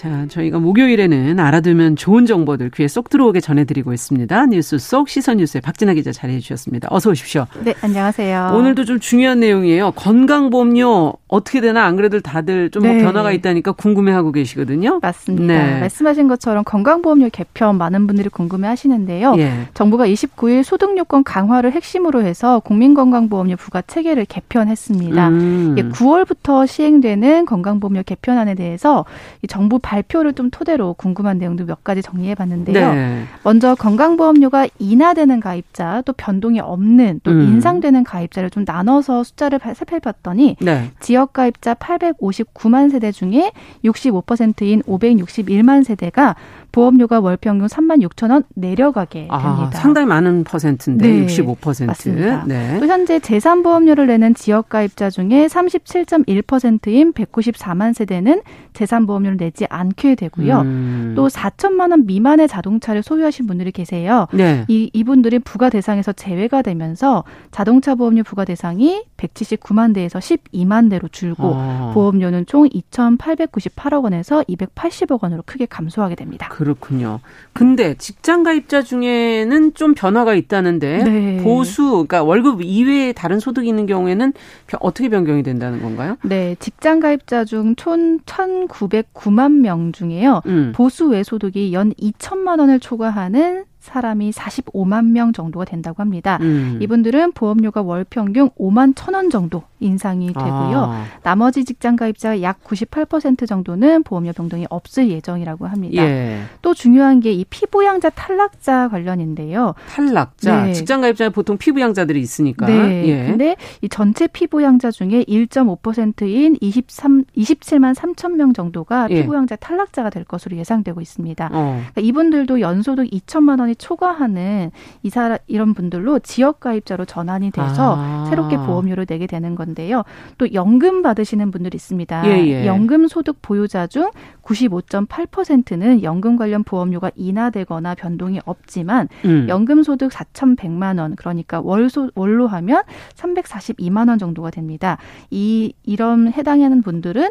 자, 저희가 목요일에는 알아두면 좋은 정보들 귀에 쏙 들어오게 전해드리고 있습니다. 뉴스 속 시선 뉴스에 박진아 기자 자리해 주셨습니다. 어서 오십시오. 네, 안녕하세요. 오늘도 좀 중요한 내용이에요. 건강보험료 어떻게 되나 안 그래도 다들 좀뭐 네. 변화가 있다니까 궁금해하고 계시거든요. 맞습니다. 네. 말씀하신 것처럼 건강보험료 개편 많은 분들이 궁금해하시는데요. 예. 정부가 29일 소득요건 강화를 핵심으로 해서 국민건강보험료 부과 체계를 개편했습니다. 음. 9월부터 시행되는 건강보험료 개편안에 대해서 정부 발표를 좀 토대로 궁금한 내용도 몇 가지 정리해 봤는데요. 네. 먼저 건강보험료가 인하되는 가입자, 또 변동이 없는, 또 음. 인상되는 가입자를 좀 나눠서 숫자를 살펴봤더니 네. 지역 가입자 859만 세대 중에 65%인 561만 세대가 보험료가 월 평균 3만 6천 원 내려가게 됩니다. 아, 상당히 많은 퍼센트인데 네, 65%. 맞습니다. 네. 또 현재 재산 보험료를 내는 지역 가입자 중에 37.1%인 194만 세대는 재산 보험료를 내지 않게 되고요. 음. 또 4천만 원 미만의 자동차를 소유하신 분들이 계세요. 네. 이 이분들이 부과 대상에서 제외가 되면서 자동차 보험료 부과 대상이 179만 대에서 12만 대로 줄고 아. 보험료는 총 2,898억 원에서 280억 원으로 크게 감소하게 됩니다. 그 렇군요. 근데 직장 가입자 중에는 좀 변화가 있다는데 네. 보수 그러니까 월급 이외에 다른 소득이 있는 경우에는 어떻게 변경이 된다는 건가요? 네, 직장 가입자 중 총 1,909만 명 중에요. 음. 보수 외 소득이 연 2천만 원을 초과하는 사람이 45만 명 정도가 된다고 합니다. 음. 이분들은 보험료가 월 평균 5만 천 원 정도 인상이 되고요. 아. 나머지 직장 가입자 약 98% 정도는 보험료 변동이 없을 예정이라고 합니다. 예. 또 중요한 게 이 피부양자 탈락자 관련인데요. 탈락자 네. 직장 가입자에 보통 피부양자들이 있으니까. 네. 예. 근데 이 전체 피부양자 중에 1.5%인 23 27만 3천 명 정도가 예. 피부양자 탈락자가 될 것으로 예상되고 있습니다. 어. 그러니까 이분들도 연소득 2천만 원이 초과하는 이 사람 이런 분들로 지역 가입자로 전환이 돼서 아. 새롭게 보험료를 내게 되는 건데요. 또 연금 받으시는 분들이 있습니다. 예, 예. 연금 소득 보유자 중 95.8%는 연금 관련 보험료가 인하되거나 변동이 없지만 음. 연금 소득 4,100만 원 그러니까 월소 월로 하면 342만 원 정도가 됩니다. 이 이런 해당하는 분들은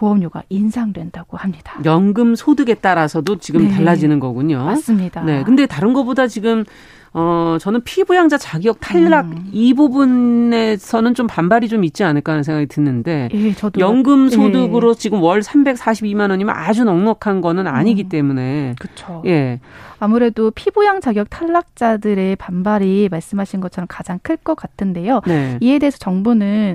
보험료가 인상된다고 합니다. 연금 소득에 따라서도 지금 네. 달라지는 거군요. 맞습니다. 네. 근데 다른 것보다 지금 어, 저는 피부양자 자격 탈락 음. 이 부분에서는 좀 반발이 좀 있지 않을까 하는 생각이 드는데 예, 저도 연금 예. 소득으로 예. 지금 월 342만 원이면 아주 넉넉한 거는 아니기 음. 때문에 그렇죠. 예. 아무래도 피부양 자격 탈락자들의 반발이 말씀하신 것처럼 가장 클 것 같은데요. 네. 이에 대해서 정부는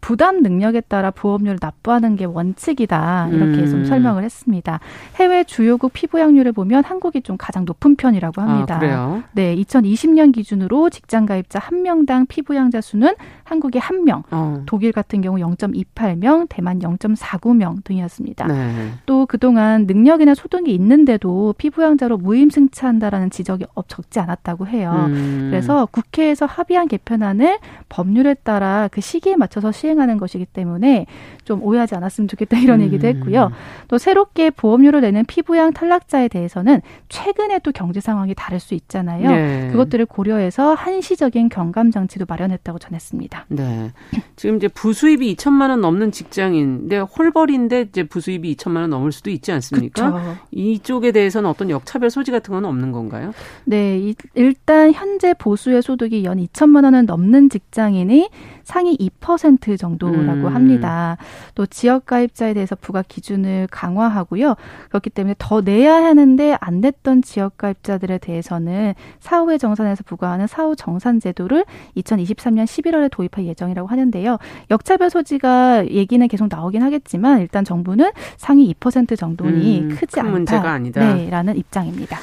부담 능력에 따라 보험료를 납부하는 게 원칙이다 이렇게 음. 좀 설명을 했습니다. 해외 주요국 피부양률을 보면 한국이 좀 가장 높은 편이라고 합니다. 아, 그래요? 네, 2020년 기준으로 직장 가입자 한 명당 피부양자 수는 한국이 한 명, 어. 독일 같은 경우 0.28명, 대만 0.49명 등이었습니다. 네. 또 그동안 능력이나 소득이 있는데도 피부양자로 무임 승 차한다라는 지적이 적지 않았다고 해요. 음. 그래서 국회에서 합의한 개편안을 법률에 따라 그 시기에 맞춰서 시행하는 것이기 때문에 좀 오해하지 않았으면 좋겠다 이런 음. 얘기도 했고요. 또 새롭게 보험료를 내는 피부양 탈락자에 대해서는 최근에 또 경제 상황이 다를 수 있잖아요. 네. 그것들을 고려해서 한시적인 경감 장치도 마련했다고 전했습니다. 네. 지금 이제 부수입이 2천만 원 넘는 직장인데 홀벌인데 이제 부수입이 2천만 원 넘을 수도 있지 않습니까? 그쵸. 이쪽에 대해서는 어떤 역차별 소지 같은 건 없는 건가요? 네, 일단 현재 보수의 소득이 연 2천만 원은 넘는 직장인이 상위 2% 정도라고 음. 합니다. 또 지역 가입자에 대해서 부과 기준을 강화하고요. 그렇기 때문에 더 내야 하는데 안 냈던 지역 가입자들에 대해서는 사후의 정산에서 부과하는 사후 정산 제도를 2023년 11월에 도입할 예정이라고 하는데요. 역차별 소지가 얘기는 계속 나오긴 하겠지만 일단 정부는 상위 2% 정도니 음, 크지 않다. 문제가 아니다. 네, 라는 입장입니다.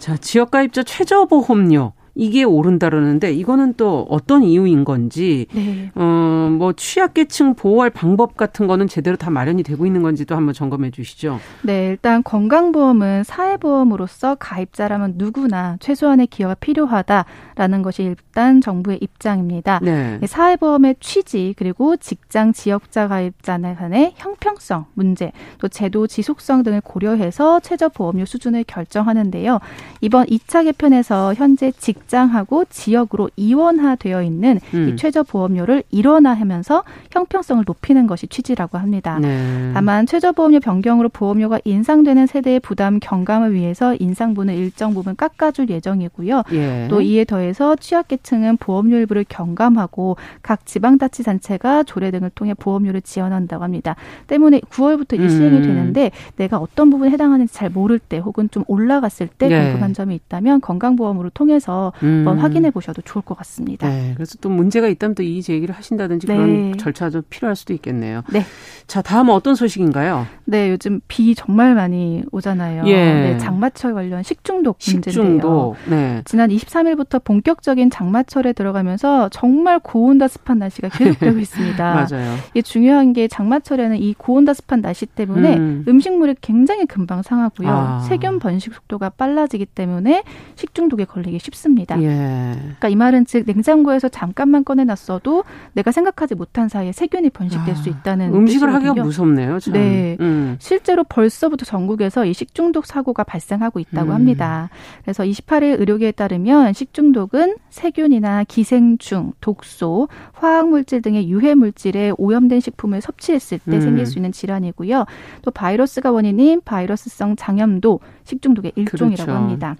자, 지역 가입자 최저 보험료 이게 오른다라는데 이거는 또 어떤 이유인 건지 네. 어뭐 취약계층 보호할 방법 같은 거는 제대로 다 마련이 되고 있는 건지도 한번 점검해 주시죠. 네, 일단 건강보험은 사회보험으로서 가입자라면 누구나 최소한의 기여가 필요하다라는 것이 일단 정부의 입장입니다. 네. 사회보험의 취지 그리고 직장 지역자 가입자 간의 형평성 문제 또 제도 지속성 등을 고려해서 최저 보험료 수준을 결정하는데요. 이번 2차 개편에서 현재 직 직장하고 지역으로 이원화되어 있는 음. 이 최저 보험료를 일원화하면서 형평성을 높이는 것이 취지라고 합니다. 네. 다만 최저 보험료 변경으로 보험료가 인상되는 세대의 부담 경감을 위해서 인상분을 일정 부분 깎아줄 예정이고요. 예. 또 이에 더해서 취약계층은 보험료 일부를 경감하고 각 지방자치단체가 조례 등을 통해 보험료를 지원한다고 합니다. 때문에 9월부터 이 시행이 음. 되는데 내가 어떤 부분에 해당하는지 잘 모를 때 혹은 좀 올라갔을 때 네. 궁금한 점이 있다면 건강보험으로 통해서 음. 한번 확인해 보셔도 좋을 것 같습니다. 네, 그래서 또 문제가 있다면 또이 제기를 하신다든지 네. 그런 절차도 필요할 수도 있겠네요. 네. 자, 다음은 어떤 소식인가요? 네, 요즘 비 정말 많이 오잖아요. 예. 네, 장마철 관련 식중독 문제인데요. 식중독. 네. 지난 23일부터 본격적인 장마철에 들어가면서 정말 고온다 습한 날씨가 계속되고 있습니다. 맞아요. 이게 중요한 게 장마철에는 이 고온다 습한 날씨 때문에 음. 식물이 굉장히 금방 상하고요. 아. 세균 번식 속도가 빨라지기 때문에 식중독에 걸리기 쉽습니다. 합니다. 예. 그러니까 이 말은 즉 냉장고에서 잠깐만 꺼내놨어도 내가 생각하지 못한 사이에 세균이 번식될 아, 수 있다는 음식을 뜻이거든요. 하기가 무섭네요. 참. 네, 음. 실제로 벌써부터 전국에서 이 식중독 사고가 발생하고 있다고 음. 합니다. 그래서 28일 의료계에 따르면 식중독은 세균이나 기생충, 독소, 화학물질 등의 유해 물질에 오염된 식품을 섭취했을 때 음. 생길 수 있는 질환이고요. 또 바이러스가 원인인 바이러스성 장염도 식중독의 일종이라고 그렇죠. 합니다.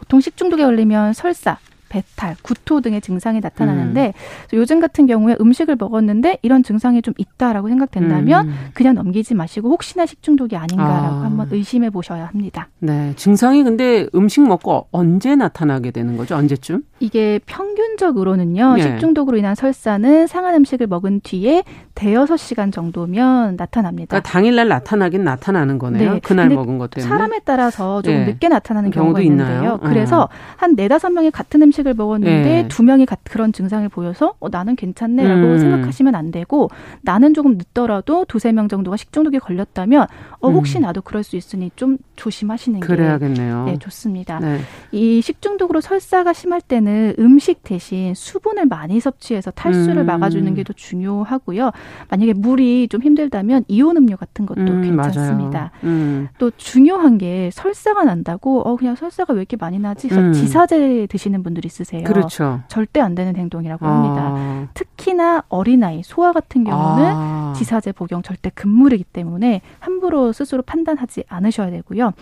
보통 식중독에 걸리면 설사, 배탈, 구토 등의 증상이 나타나는데 음. 요즘 같은 경우에 음식을 먹었는데 이런 증상이 좀 있다라고 생각된다면 음. 그냥 넘기지 마시고 혹시나 식중독이 아닌가라고 아. 한번 의심해 보셔야 합니다. 네, 증상이 근데 음식 먹고 언제 나타나게 되는 거죠? 언제쯤? 이게 평균적으로는요. 네. 식중독으로 인한 설사는 상한 음식을 먹은 뒤에 대여섯 시간 정도면 나타납니다. 그러니까 당일날 나타나긴 나타나는 거네요. 네. 그날 먹은 것 때문에. 사람에 따라서 조금 네. 늦게 나타나는 경우가 있는데요. 있나요? 그래서 음. 한 네다섯 명이 같은 음식 음식을 먹었는데 네. 두 명이 그런 증상을 보여서 어, 나는 괜찮네라고 음. 생각하시면 안 되고 나는 조금 늦더라도 두세 명 정도가 식중독에 걸렸다면 어, 음. 혹시 나도 그럴 수 있으니 좀 조심하시는 그래야겠네요. 게 네, 좋습니다. 네. 이 식중독으로 설사가 심할 때는 음식 대신 수분을 많이 섭취해서 탈수를 음. 막아주는 게 더 중요하고요. 만약에 물이 좀 힘들다면 이온 음료 같은 것도 음, 괜찮습니다. 음. 또 중요한 게 설사가 난다고 어 그냥 설사가 왜 이렇게 많이 나지? 음. 지사제 드시는 분들이 있으세요. 그렇죠. 절대 안 되는 행동이라고 아. 합니다. 특히나 어린아이, 소아 같은 경우는 아. 지사제 복용 절대 금물이기 때문에 함부로 스스로 판단하지 않으셔야 되고요.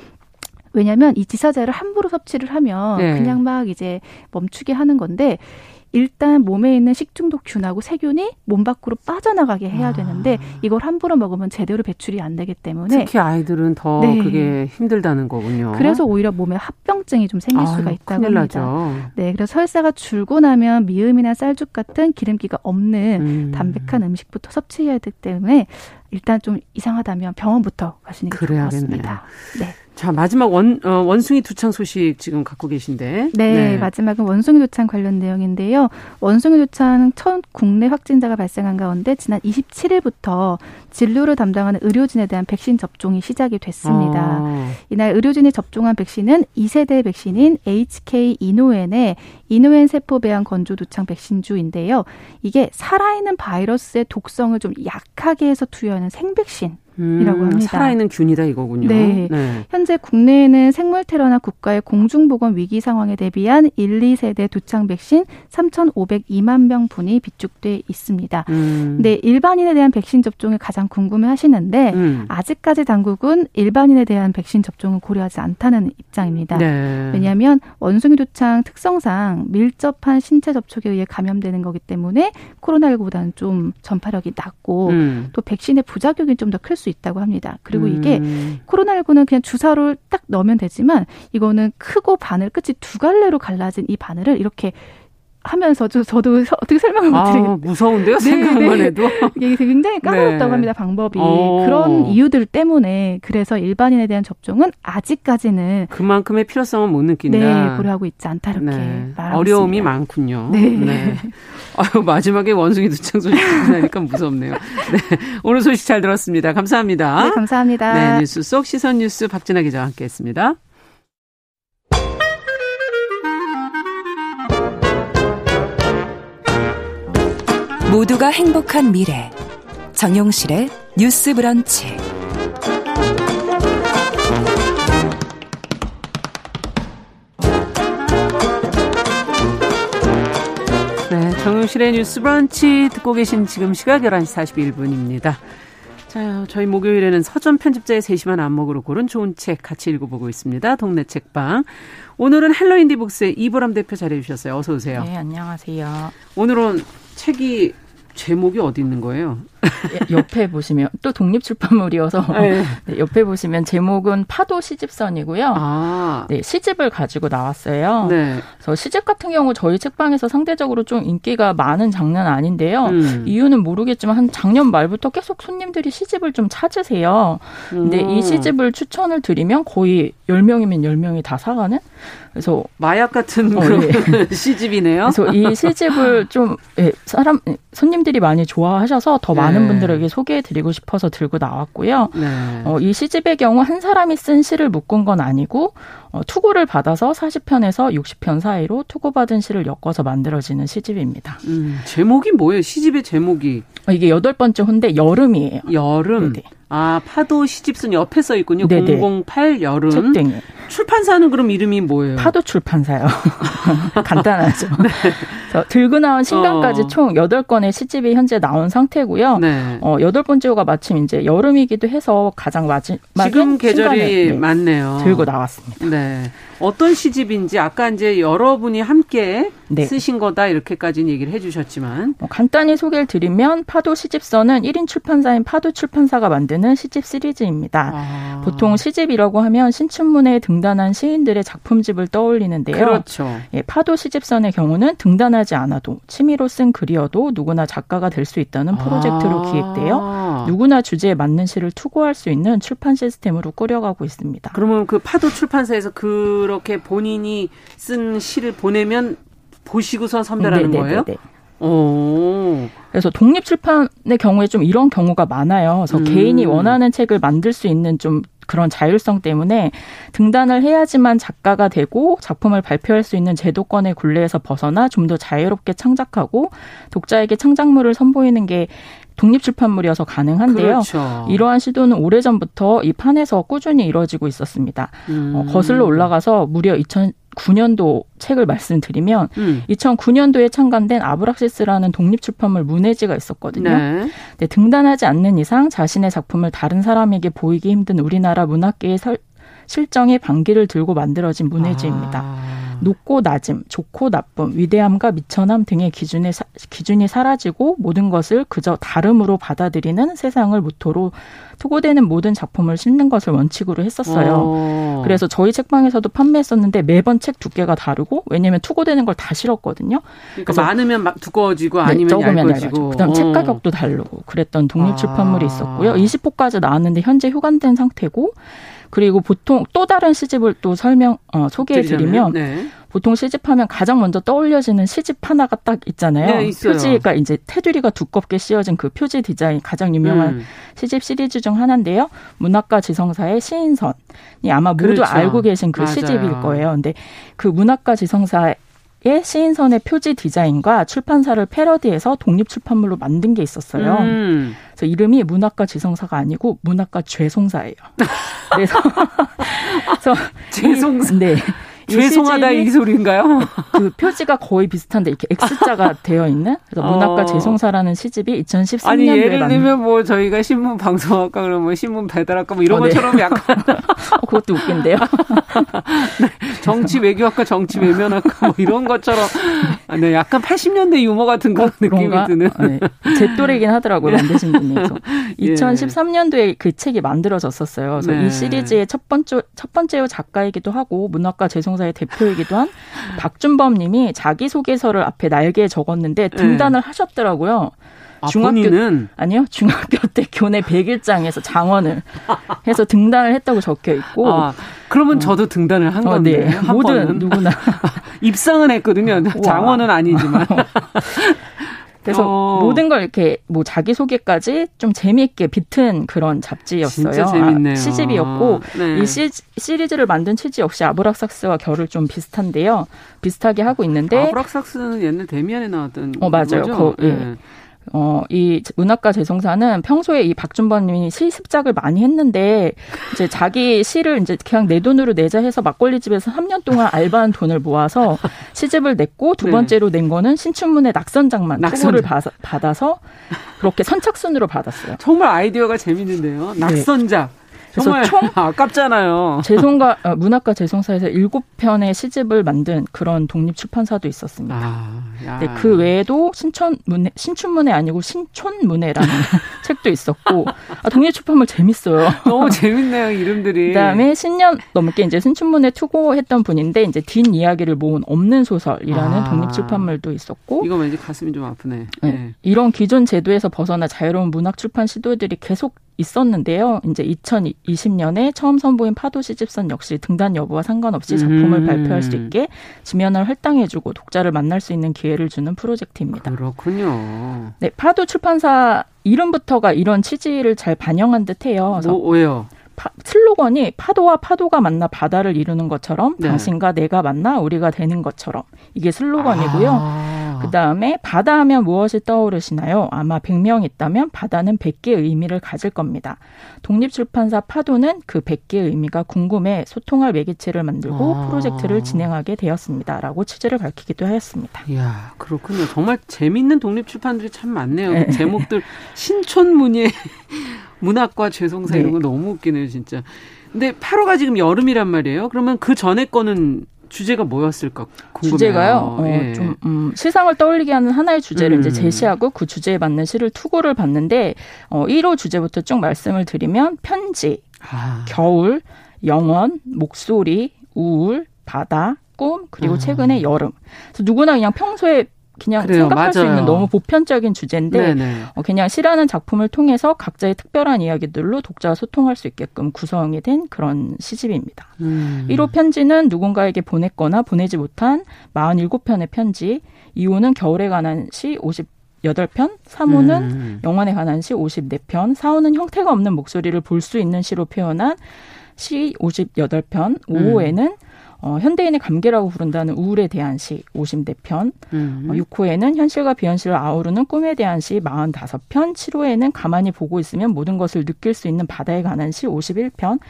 왜냐하면 이 지사제를 함부로 섭취를 하면 네. 그냥 막 이제 멈추게 하는 건데 일단 몸에 있는 식중독균하고 세균이 몸 밖으로 빠져나가게 해야 아. 되는데 이걸 함부로 먹으면 제대로 배출이 안 되기 때문에 특히 아이들은 더 네. 그게 힘들다는 거군요. 그래서 오히려 몸에 합병증이 좀 생길 아, 수가 있다고 합니다. 나죠. 네, 그래서 설사가 줄고 나면 미음이나 쌀죽 같은 기름기가 없는 음. 담백한 음식부터 섭취해야 되기 때문에 일단 좀 이상하다면 병원부터 가시는 게 좋을 것 같습니다. 네. 자, 마지막 원, 어, 원숭이 두창 소식 지금 갖고 계신데. 네, 네, 마지막은 원숭이 두창 관련 내용인데요. 원숭이 두창 첫 국내 확진자가 발생한 가운데 지난 27일부터 진료를 담당하는 의료진에 대한 백신 접종이 시작이 됐습니다. 아. 이날 의료진이 접종한 백신은 2세대 백신인 HK 이노엔의 이노엔 세포 배양 건조 두창 백신주인데요. 이게 살아있는 바이러스의 독성을 좀 약하게 해서 투여하는 생백신 이라고 합니다. 살아있는 균이다 이거군요. 네. 네. 현재 국내에는 생물 테러나 국가의 공중보건 위기 상황에 대비한 1, 2세대 두창 백신 3,502만 명분이 비축돼 있습니다. 음. 네, 일반인에 대한 백신 접종을 가장 궁금해 하시는데 음. 아직까지 당국은 일반인에 대한 백신 접종을 고려하지 않다는 입장입니다. 네. 왜냐하면 원숭이 두창 특성상 밀접한 신체 접촉에 의해 감염되는 거기 때문에 코로나19보다는 좀 전파력이 낮고 음. 또 백신의 부작용이 좀 더 클수 있다고 합니다. 그리고 이게 음. 코로나19는 그냥 주사를 딱 넣으면 되지만 이거는 크고 바늘 끝이 두 갈래로 갈라진 이 바늘을 이렇게 하면서 저, 저도 서, 어떻게 설명을 못 드리겠어요. 아, 무서운데요? 네, 생각만 네. 해도. 이게 굉장히 까다롭다고 네. 합니다. 방법이. 오. 어. 그런 이유들 때문에 그래서 일반인에 대한 접종은 아직까지는 그만큼의 필요성은 못 느낀다. 네, 고려하고 있지 않다 이렇게 네. 말하고 어려움이 있습니다. 많군요. 네. 네. 아유, 마지막에 원숭이 두창 소식 듣니까 무섭네요. 네. 오늘 소식 잘 들었습니다. 감사합니다. 네, 감사합니다. 네, 뉴스 속 시선 뉴스 박진아 기자와 함께 했습니다. 모두가 행복한 미래 정용실의 뉴스 브런치 네, 정용실의 뉴스 브런치 듣고 계신 지금 시각 11시 41분입니다. 자, 저희 목요일에는 서점 편집자의 세심한 안목으로 고른 좋은 책 같이 읽어보고 있습니다. 동네 책방. 오늘은 헬로인디북스의 이보람 대표 자리해 주셨어요. 어서 오세요. 네, 안녕하세요. 오늘은 책이 제목이 어디 있는 거예요? 예, 옆에 보시면 또 독립 출판물이어서 네. 네, 옆에 보시면 제목은 파도 시집선이고요. 아. 네, 시집을 가지고 나왔어요. 네. 그래서 시집 같은 경우 저희 책방에서 상대적으로 좀 인기가 많은 장르는 아닌데요. 음. 이유는 모르겠지만 한 작년 말부터 계속 손님들이 시집을 좀 찾으세요. 근데 음. 이 시집을 추천을 드리면 거의 10명이면 10명이 다 사가는 그래서 마약 같은 어, 네. 시집이네요. 그래서 이 시집을 좀 예, 사람 손님들이 많이 좋아하셔서 더 많은 네. 분들에게 소개해드리고 싶어서 들고 나왔고요. 네. 어, 이 시집의 경우 한 사람이 쓴 시를 묶은 건 아니고 어, 투고를 받아서 40편에서 60편 사이로 투고받은 시를 엮어서 만들어지는 시집입니다. 음, 제목이 뭐예요? 시집의 제목이? 어, 이게 여덟 번째 호인데 여름이에요. 여름. 네네. 아, 파도 시집순 옆에 써 있군요. 네네. 008 여름. 책땡이. 출판사는 그럼 이름이 뭐예요? 파도 출판사요. 간단하죠. 네. 들고 나온 신간까지 어. 총 8권의 시집이 현재 나온 상태고요. 네. 어, 여덟 번째 호가 마침 이제 여름이기도 해서 가장 마지막 지금 계절이 네, 많네요. 들고 나왔습니다. 네. 어떤 시집인지 아까 이제 여러분이 함께 네. 쓰신 거다 이렇게까지는 얘기를 해주셨지만 뭐 간단히 소개를 드리면 파도 시집서는 1인 출판사인 파도 출판사가 만드는 시집 시리즈입니다. 아. 보통 시집이라고 하면 신춘문예에 등단한 시인들의 작품집을 떠올리는데요. 그렇죠. 예, 파도 시집선의 경우는 등단하지 않아도 취미로 쓴 글이어도 누구나 작가가 될 수 있다는 프로젝트로 아. 기획되어 누구나 주제에 맞는 시를 투고할 수 있는 출판 시스템으로 꾸려가고 있습니다. 그러면 그 파도 출판사에서 그 렇게 본인이 쓴 시를 보내면 보시고서 선별하는 네네네네. 거예요? 오. 그래서 독립 출판의 경우에 좀 이런 경우가 많아요. 그래서 음. 개인이 원하는 책을 만들 수 있는 좀 그런 자율성 때문에 등단을 해야지만 작가가 되고 작품을 발표할 수 있는 제도권의 굴레에서 벗어나 좀 더 자유롭게 창작하고 독자에게 창작물을 선보이는 게 독립출판물이어서 가능한데요. 그렇죠. 이러한 시도는 오래전부터 이 판에서 꾸준히 이루어지고 있었습니다. 음. 어, 거슬러 올라가서 무려 2000 2009년도 책을 말씀드리면 음. 2009년도에 창간된 아브락시스라는 독립출판물 문해지가 있었거든요. 네. 네, 등단하지 않는 이상 자신의 작품을 다른 사람에게 보이기 힘든 우리나라 문학계의 설, 실정의 반기를 들고 만들어진 문해지입니다. 아. 높고 낮음, 좋고 나쁨, 위대함과 미천함 등의 기준에 사, 기준이 사라지고 모든 것을 그저 다름으로 받아들이는 세상을 모토로 투고되는 모든 작품을 싣는 것을 원칙으로 했었어요. 오. 어. 그래서 저희 책방에서도 판매했었는데 매번 책 두께가 다르고 왜냐하면 투고되는 걸 다 실었거든요. 그러니까 그래서 많으면 막 두꺼워지고 네, 아니면 얇아지고. 그다음 책 어. 가격도 다르고 그랬던 독립 출판물이 아. 있었고요. 20호까지 나왔는데 현재 휴관된 상태고 그리고 보통 또 다른 시집을 또 설명 어, 소개해 드리면 네. 보통 시집하면 가장 먼저 떠올려지는 시집 하나가 딱 있잖아요. 네, 표지가 이제 테두리가 두껍게 씌워진 그 표지 디자인 가장 유명한 음. 시집 시리즈 중 하나인데요. 문학과 지성사의 시인선이 아마 모두 그렇죠. 알고 계신 그 맞아요. 시집일 거예요. 근데 그 문학과 지성사 의의 시인선의 표지 디자인과 출판사를 패러디해서 독립 출판물로 만든 게 있었어요. 음. 그래서 이름이 문학과 지성사가 아니고 문학과 죄송사예요. 그래서, 그래서 죄송사. 네. 죄송하다 이 소리인가요? 그 표지가 거의 비슷한데 이렇게 X자가 되어 있는 그래서 문학과 어. 죄송사라는 시집이 2013년도에 아니 예를 들면 뭐 저희가 신문 방송학과 그러면 뭐 신문 배달학과 뭐 이런 어, 네. 것처럼 약간 어, 그것도 웃긴데요. 네, 정치 외교학과 정치 외면학과 뭐 이런 것처럼 아, 네 약간 80년대 유머 같은 그런 느낌이 드는 네. 제 또래긴 하더라고요 만드신 분이 서 2013년도에 그 책이 만들어졌었어요. 그래서 네. 이 시리즈의 첫 번째 첫 번째 작가이기도 하고 문학과 죄송 방송사의 대표이기도 한 박준범 님이 자기소개서를 앞에 날개에 적었는데 등단을 네. 하셨더라고요. 아, 중학교 본인은? 아니요 중학교 때 교내 100일장에서 장원을 해서 등단을 했다고 적혀 있고 아, 그러면 어. 저도 등단을 한 건데 어, 네. 한 모든 번은. 누구나 입상은 했거든요 장원은 아니지만 그래서 어. 모든 걸 이렇게 뭐 자기 소개까지 좀 재미있게 비튼 그런 잡지였어요. 진짜 재밌네요. 아, 시집이었고 네. 이 시, 시리즈를 만든 취지 역시 아브락삭스와 결을 좀 비슷한데요. 비슷하게 하고 있는데 아브락삭스는 옛날 데미안에 나왔던 어 맞아요. 거, 예. 네. 어, 이 문학가 재송사는 평소에 이 박준범 님이 시습작을 많이 했는데 이제 자기 시를 이제 그냥 내 돈으로 내자 해서 막걸리 집에서 3년 동안 알바한 돈을 모아서 시집을 냈고 두 네. 번째로 낸 거는 신춘문의 낙선작만 낙선을 받아서 그렇게 선착순으로 받았어요. 정말 아이디어가 재밌는데요. 네. 낙선작. 네. 정말 총 아깝잖아요. 재송가 어, 문학과 재송사에서 일곱 편의 시집을 만든 그런 독립 출판사도 있었습니다. 아, 네, 그 외에도 신천문예 신춘문예 아니고 신촌문예라는 책도 있었고 아, 독립 출판물 재밌어요. 너무 재밌네요 이름들이. 그다음에 10년 넘게 이제 신춘문예 투고했던 분인데 이제 뒷 이야기를 모은 없는 소설이라는 아, 독립 출판물도 있었고. 이거 왠지 가슴이 좀 아프네. 네. 네. 이런 기존 제도에서 벗어나 자유로운 문학 출판 시도들이 계속 있었는데요. 이제 2020년에 처음 선보인 파도 시집선 역시 등단 여부와 상관없이 작품을 음. 발표할 수 있게 지면을 할당해주고 독자를 만날 수 있는 기회를 주는 프로젝트입니다. 그렇군요. 네, 파도 출판사 이름부터가 이런 취지를 잘 반영한 듯해요. 뭐, 왜요? 파, 슬로건이 파도와 파도가 만나 바다를 이루는 것처럼 네. 당신과 내가 만나 우리가 되는 것처럼 이게 슬로건이고요. 아. 그 다음에 바다 하면 무엇이 떠오르시나요? 아마 100명 있다면 바다는 100개의 의미를 가질 겁니다. 독립출판사 파도는 그 100개의 의미가 궁금해 소통할 매개체를 만들고 아. 프로젝트를 진행하게 되었습니다. 라고 취재를 밝히기도 하였습니다. 이야, 그렇군요. 정말 재밌는 독립출판들이 참 많네요. 네. 제목들 신촌문예 문학과 죄송사 네. 이런 거 너무 웃기네요, 진짜. 근데 8호가 지금 여름이란 말이에요. 그러면 그 전에 거는 주제가 뭐였을까 궁금해요. 주제가요. 어, 예. 좀 음, 시상을 떠올리게 하는 하나의 주제를 음. 이제 제시하고 그 주제에 맞는 시를 투고를 봤는데 어, 1호 주제부터 쭉 말씀을 드리면 편지, 아. 겨울, 영원, 목소리, 우울, 바다, 꿈 그리고 아. 최근에 여름. 그래서 누구나 그냥 평소에 그냥 그래요, 생각할 맞아요. 수 있는 너무 보편적인 주제인데 어, 그냥 시라는 작품을 통해서 각자의 특별한 이야기들로 독자와 소통할 수 있게끔 구성이 된 그런 시집입니다. 음. 1호 편지는 누군가에게 보냈거나 보내지 못한 47편의 편지, 2호는 겨울에 관한 시 58편, 3호는 음. 영화에 관한 시 54편, 4호는 형태가 없는 목소리를 볼 수 있는 시로 표현한 시 58편, 5호에는 음. 어, 현대인의 감개라고 부른다는 우울에 대한 시 50대 음. 어, 6호에는 현실과 비현실을 아우르는 꿈에 대한 시 45편, 7호에는 가만히 보고 있으면 모든 것을 느낄 수 있는 바다에 관한 시 51편,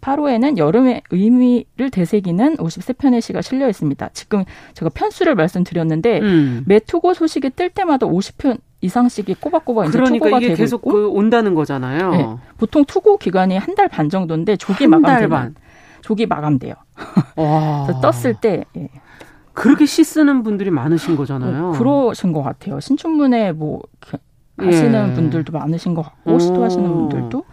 8호에는 여름의 의미를 되새기는 53편의 시가 실려 있습니다. 지금 제가 편수를 말씀드렸는데 음. 매 투고 소식이 뜰 때마다 50편 이상씩이 꼬박꼬박 이제 그러니까 투고가 이게 되고 계속 있고 그 온다는 거잖아요. 네. 보통 투고 기간이 한 달 반 정도인데 조기 마감되면 조기 마감돼요. 떴을 때 예. 그렇게 시 쓰는 분들이 많으신 거잖아요. 어, 그러신 것 같아요. 신춘문예 뭐 하시는 예. 분들도 많으신 것 같고 시도하시는 분들도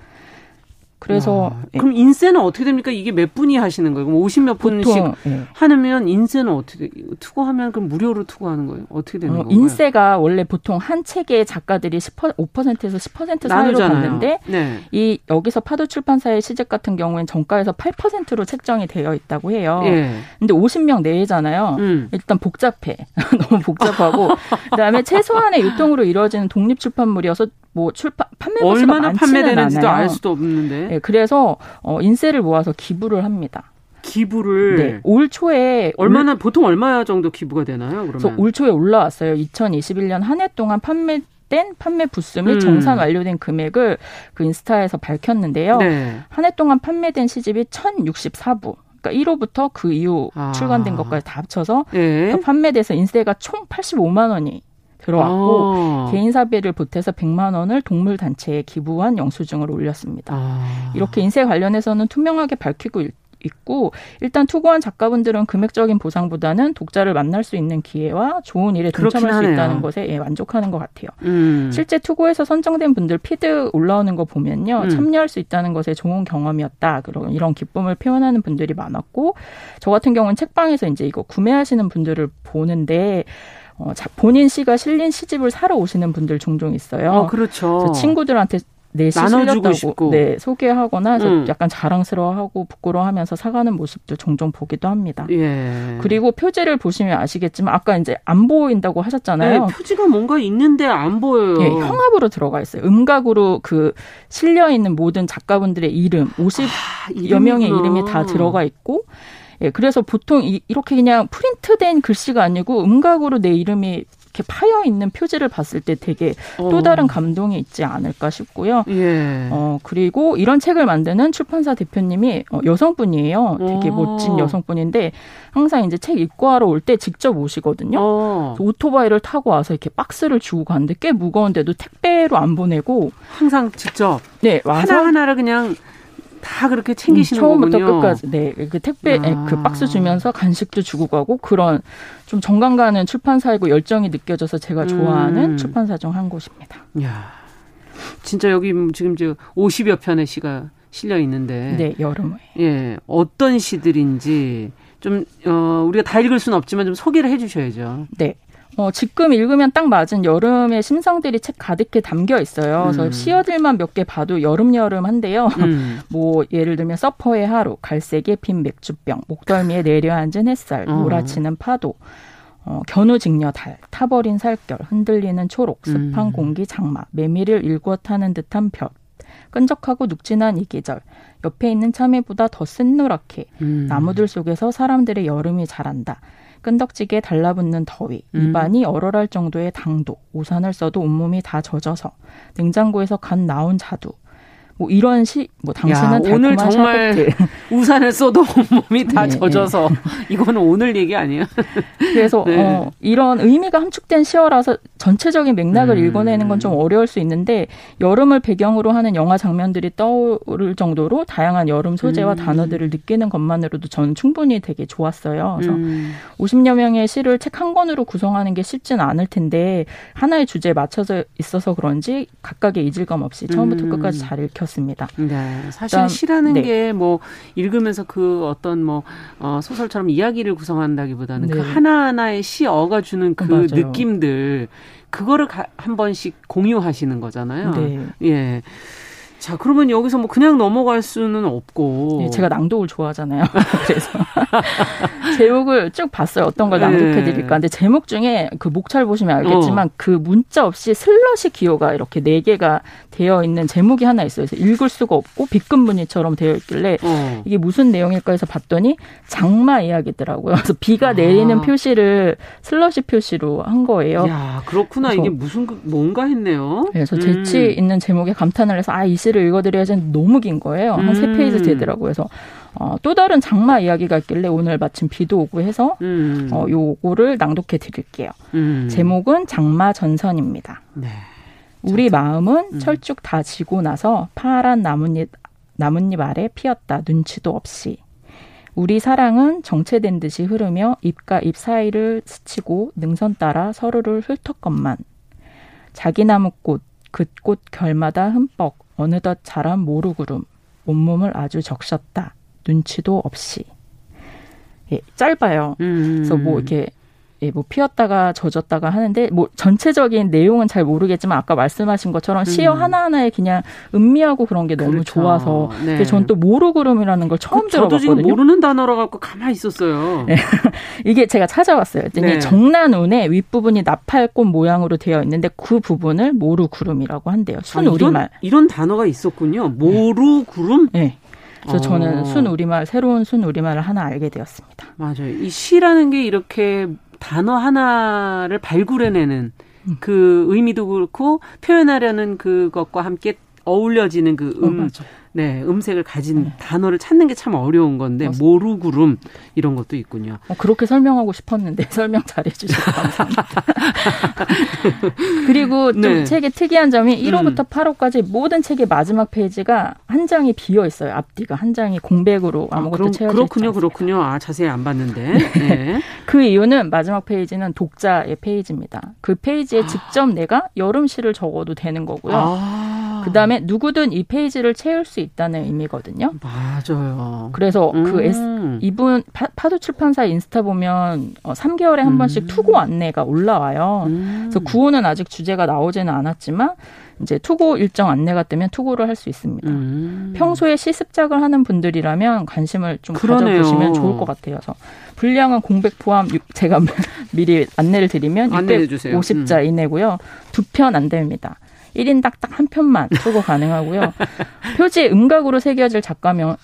그래서 와, 그럼 인쇄는 어떻게 됩니까? 이게 몇 분이 하시는 거예요? 그럼 50 몇 분씩 예. 하면 인쇄는 어떻게 투고하면 그럼 무료로 투고하는 거예요? 어떻게 되는 어, 거예요? 인쇄가 원래 보통 한 책에 작가들이 10% 5%에서 10% 사이로 받는데 네. 이 여기서 파도 출판사의 시집 같은 경우엔 정가에서 8%로 책정이 되어 있다고 해요. 예. 근데 50명 내외잖아요. 음. 일단 복잡해. 너무 복잡하고 그다음에 최소한의 유통으로 이루어지는 독립 출판물이어서 뭐 출판 판매 얼마나 판매되는지도 않아요. 알 수도 없는데. 네, 그래서 어 인세를 모아서 기부를 합니다. 기부를 네, 올 초에 얼마나 올, 보통 얼마 정도 기부가 되나요? 그러면 올 초에 올라왔어요. 2021년 한 해 동안 판매 된 판매 부수 및 음. 정산 완료된 금액을 그 인스타에서 밝혔는데요. 네. 한해 동안 판매된 시집이 1064부. 그러니까 1호부터 그 이후 아. 출간된 것까지 다 합쳐서 네. 그 판매돼서 인세가 총 85만 원이 들어왔고 아. 개인 사비를 보태서 100만 원을 동물 단체에 기부한 영수증을 올렸습니다. 아. 이렇게 인쇄 관련해서는 투명하게 밝히고 있고 일단 투고한 작가분들은 금액적인 보상보다는 독자를 만날 수 있는 기회와 좋은 일에 동참할 수 있다는 것에 예, 만족하는 것 같아요. 음. 실제 투고에서 선정된 분들 피드 올라오는 거 보면요 음. 참여할 수 있다는 것에 좋은 경험이었다. 그런 이런 기쁨을 표현하는 분들이 많았고 저 같은 경우는 책방에서 이제 이거 구매하시는 분들을 보는데. 어, 본인 시가 실린 시집을 사러 오시는 분들 종종 있어요. 어, 그렇죠. 친구들한테 내시 싶고 네, 소개하거나 음. 약간 자랑스러워하고 부끄러워하면서 사가는 모습도 종종 보기도 합니다. 예. 그리고 표지를 보시면 아시겠지만 아까 이제 안 보인다고 하셨잖아요. 네, 표지가 뭔가 있는데 안 보여요. 예, 형압으로 들어가 있어요. 음각으로 그 실려 있는 모든 작가분들의 이름, 50여 아, 명의 이름이 다 들어가 있고 예, 그래서 보통 이, 이렇게 그냥 프린트된 글씨가 아니고 음각으로 내 이름이 이렇게 파여 있는 표지를 봤을 때 되게 어. 또 다른 감동이 있지 않을까 싶고요. 예. 어 그리고 이런 책을 만드는 출판사 대표님이 어, 여성분이에요. 되게 어. 멋진 여성분인데 항상 이제 책 입고하러 올 때 직접 오시거든요. 어. 오토바이를 타고 와서 이렇게 박스를 주고 가는데 꽤 무거운데도 택배로 안 보내고 항상 직접 네 와서 하나 하나를 그냥 다 그렇게 챙기시는 음, 처음부터 거군요. 끝까지 네그 택배 아. 그 박스 주면서 간식도 주고 가고 그런 좀 정감 가는 출판사이고 열정이 느껴져서 제가 좋아하는 음. 출판사 중 한 곳입니다. 야 진짜 여기 지금 저 50여 편의 시가 실려 있는데 네 여름에 예 어떤 시들인지 좀 어, 우리가 다 읽을 수는 없지만 좀 소개를 해주셔야죠. 네. 어, 지금 읽으면 딱 맞은 여름의 심성들이 책 가득히 담겨 있어요. 그래서 음. 시어들만 몇 개 봐도 여름여름한데요. 음. 뭐 예를 들면 서퍼의 하루, 갈색의 핀 맥주병, 목덜미에 내려앉은 햇살, 어. 몰아치는 파도, 어, 견우직녀 달, 타버린 살결, 흔들리는 초록, 습한 음. 공기 장마, 메밀을 일구어 타는 듯한 별, 끈적하고 눅진한 이 계절, 옆에 있는 참외보다 더 쓴 노랗게, 음. 나무들 속에서 사람들의 여름이 자란다. 끈덕지게 달라붙는 더위, 음. 입안이 얼얼할 정도의 당도, 우산을 써도 온몸이 다 젖어서, 냉장고에서 간 나온 자두, 뭐 이런 시, 뭐 당신은 야, 오늘 정말 샤베트. 우산을 써도 몸이 다 네, 젖어서 네. 이거는 오늘 얘기 아니에요. 그래서 네. 어, 이런 의미가 함축된 시어라서 전체적인 맥락을 음. 읽어내는 건 좀 어려울 수 있는데 여름을 배경으로 하는 영화 장면들이 떠오를 정도로 다양한 여름 소재와 음. 단어들을 느끼는 것만으로도 저는 충분히 되게 좋았어요. 그래서 음. 50여 명의 시를 책 한 권으로 구성하는 게 쉽진 않을 텐데 하나의 주제에 맞춰져 있어서 그런지 각각의 이질감 없이 처음부터 음. 끝까지 잘 읽혀. 셨습니다 네. 사실 일단, 시라는 네. 게뭐 읽으면서 그 어떤 뭐 어, 소설처럼 이야기를 구성한다기보다는 그 네. 그 하나하나의 시어가 주는 그 맞아요. 느낌들 그거를 가, 한 번씩 공유하시는 거잖아요. 네. 예. 자, 그러면 여기서 뭐 그냥 넘어갈 수는 없고. 네, 제가 낭독을 좋아하잖아요. 그래서 제목을 쭉 봤어요. 어떤 걸 낭독해 드릴까. 근데 제목 중에 그 목차를 보시면 알겠지만 어. 그 문자 없이 슬러시 기호가 이렇게 네 개가 되어 있는 제목이 하나 있어요. 그래서 읽을 수가 없고 빗금 무늬처럼 되어 있길래 어. 이게 무슨 내용일까 해서 봤더니 장마 이야기더라고요. 그래서 비가 내리는 아. 표시를 slash 표시로 한 거예요. 야, 그렇구나. 이게 무슨 그 뭔가 했네요. 그래서 재치 음. 있는 제목에 감탄을 해서 아, 이 시를 읽어드려야 지 너무 긴 거예요. 한 세 페이지 음. 되더라고요. 그래서 어, 또 다른 장마 이야기가 있길래 오늘 마침 비도 오고 해서 음. 어, 요거를 낭독해 드릴게요. 음. 제목은 장마 전선입니다. 네. 우리 마음은 음. 철쭉 다 지고 나서 파란 나뭇잎 나뭇잎 아래 피었다 눈치도 없이. 우리 사랑은 정체된 듯이 흐르며 잎과 잎 사이를 스치고 능선 따라 서로를 훑었건만. 자기 나무꽃, 그 꽃 결마다 흠뻑 어느덧 자란 모루구름, 온몸을 아주 적셨다. 눈치도 없이. 예, 짧아요. 음. 그래서 뭐 이렇게 예, 뭐 피었다가 젖었다가 하는데 뭐 전체적인 내용은 잘 모르겠지만 아까 말씀하신 것처럼 음. 시어 하나하나에 그냥 음미하고 그런 게 너무 그렇죠. 좋아서 네. 전또 모르구름이라는 걸 처음 그, 들어봤거든요. 저도 지금 모르는 단어라 갖고 가만히 있었어요. 네. 이게 제가 찾아왔어요. 네. 정난운의 윗부분이 나팔꽃 모양으로 되어 있는데 그 부분을 모르구름이라고 한대요. 순 아, 우리말. 이런, 이런 단어가 있었군요. 모르구름? 네. 그래서 어. 저는 순 우리말 새로운 순 우리말을 하나 알게 되었습니다. 맞아요. 이 시라는 게 이렇게 단어 하나를 발굴해내는 음. 그 의미도 그렇고 표현하려는 그것과 함께 어울려지는 그 음, 어, 네, 음색을 가진 네. 단어를 찾는 게 참 어려운 건데 맞습니다. 모루구름 이런 것도 있군요. 어, 그렇게 설명하고 싶었는데 설명 잘해 주셔서 감사합니다. 그리고 좀 네. 책의 특이한 점이 1호부터 음. 8호까지 모든 책의 마지막 페이지가 한 장이 비어 있어요. 앞뒤가 한 장이 공백으로 아, 아무것도 아, 채워져 그렇군요. 그렇군요. 아, 자세히 안 봤는데. 네. 그 이유는 마지막 페이지는 독자의 페이지입니다. 그 페이지에 아. 직접 내가 여름 시를 적어도 되는 거고요. 아. 그다음에 누구든 이 페이지를 채울 수 있다는 의미거든요. 맞아요. 그래서 그 음. 그 S, 이분 파, 도 출판사 인스타 보면 어, 3개월에 한 음. 번씩 투고 안내가 올라와요. 음. 그래서 구호는 아직 주제가 나오지는 않았지만 이제 투고 일정 안내가 뜨면 투고를 할 수 있습니다. 음. 평소에 시습작을 하는 분들이라면 관심을 좀 그러네요. 가져보시면 좋을 것 같아요. 그래서 분량은 공백 포함 제가 미리 안내를 드리면 650자 음. 이내고요. 두 편 안 됩니다. 1인 딱딱 한 편만 투고 가능하고요. 표지에 음각으로 새겨질 작가명은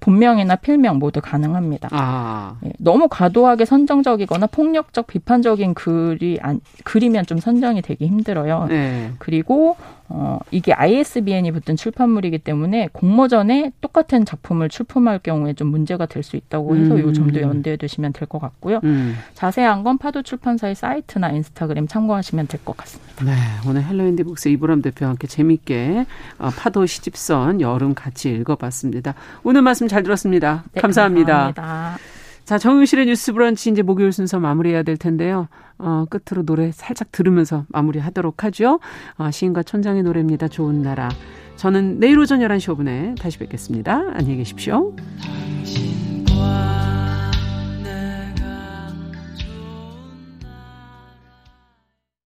본명이나 필명 모두 가능합니다. 아. 예, 너무 과도하게 선정적이거나 폭력적 비판적인 글이 안, 글이면 좀 선정이 되기 힘들어요. 네. 그리고 어, 이게 ISBN이 붙은 출판물이기 때문에 공모전에 똑같은 작품을 출품할 경우에 좀 문제가 될 수 있다고 해서 음. 이 점도 염두에 두시면 될 것 같고요. 음. 자세한 건 파도 출판사의 사이트나 인스타그램 참고하시면 될 것 같습니다. 네, 오늘 헬로인디북스 이보람 대표와 함께 재밌게 어, 파도 시집선 여름 같이 읽어봤습니다. 오늘 말씀 잘 들었습니다. 네, 감사합니다. 감사합니다. 자, 정용실의 뉴스 브런치 이제 목요일 순서 마무리해야 될 텐데요. 어, 끝으로 노래 살짝 들으면서 마무리하도록 하죠. 어, 시인과 촌장의 노래입니다. 좋은 나라. 저는 내일 오전 11시 5분에 다시 뵙겠습니다. 안녕히 계십시오.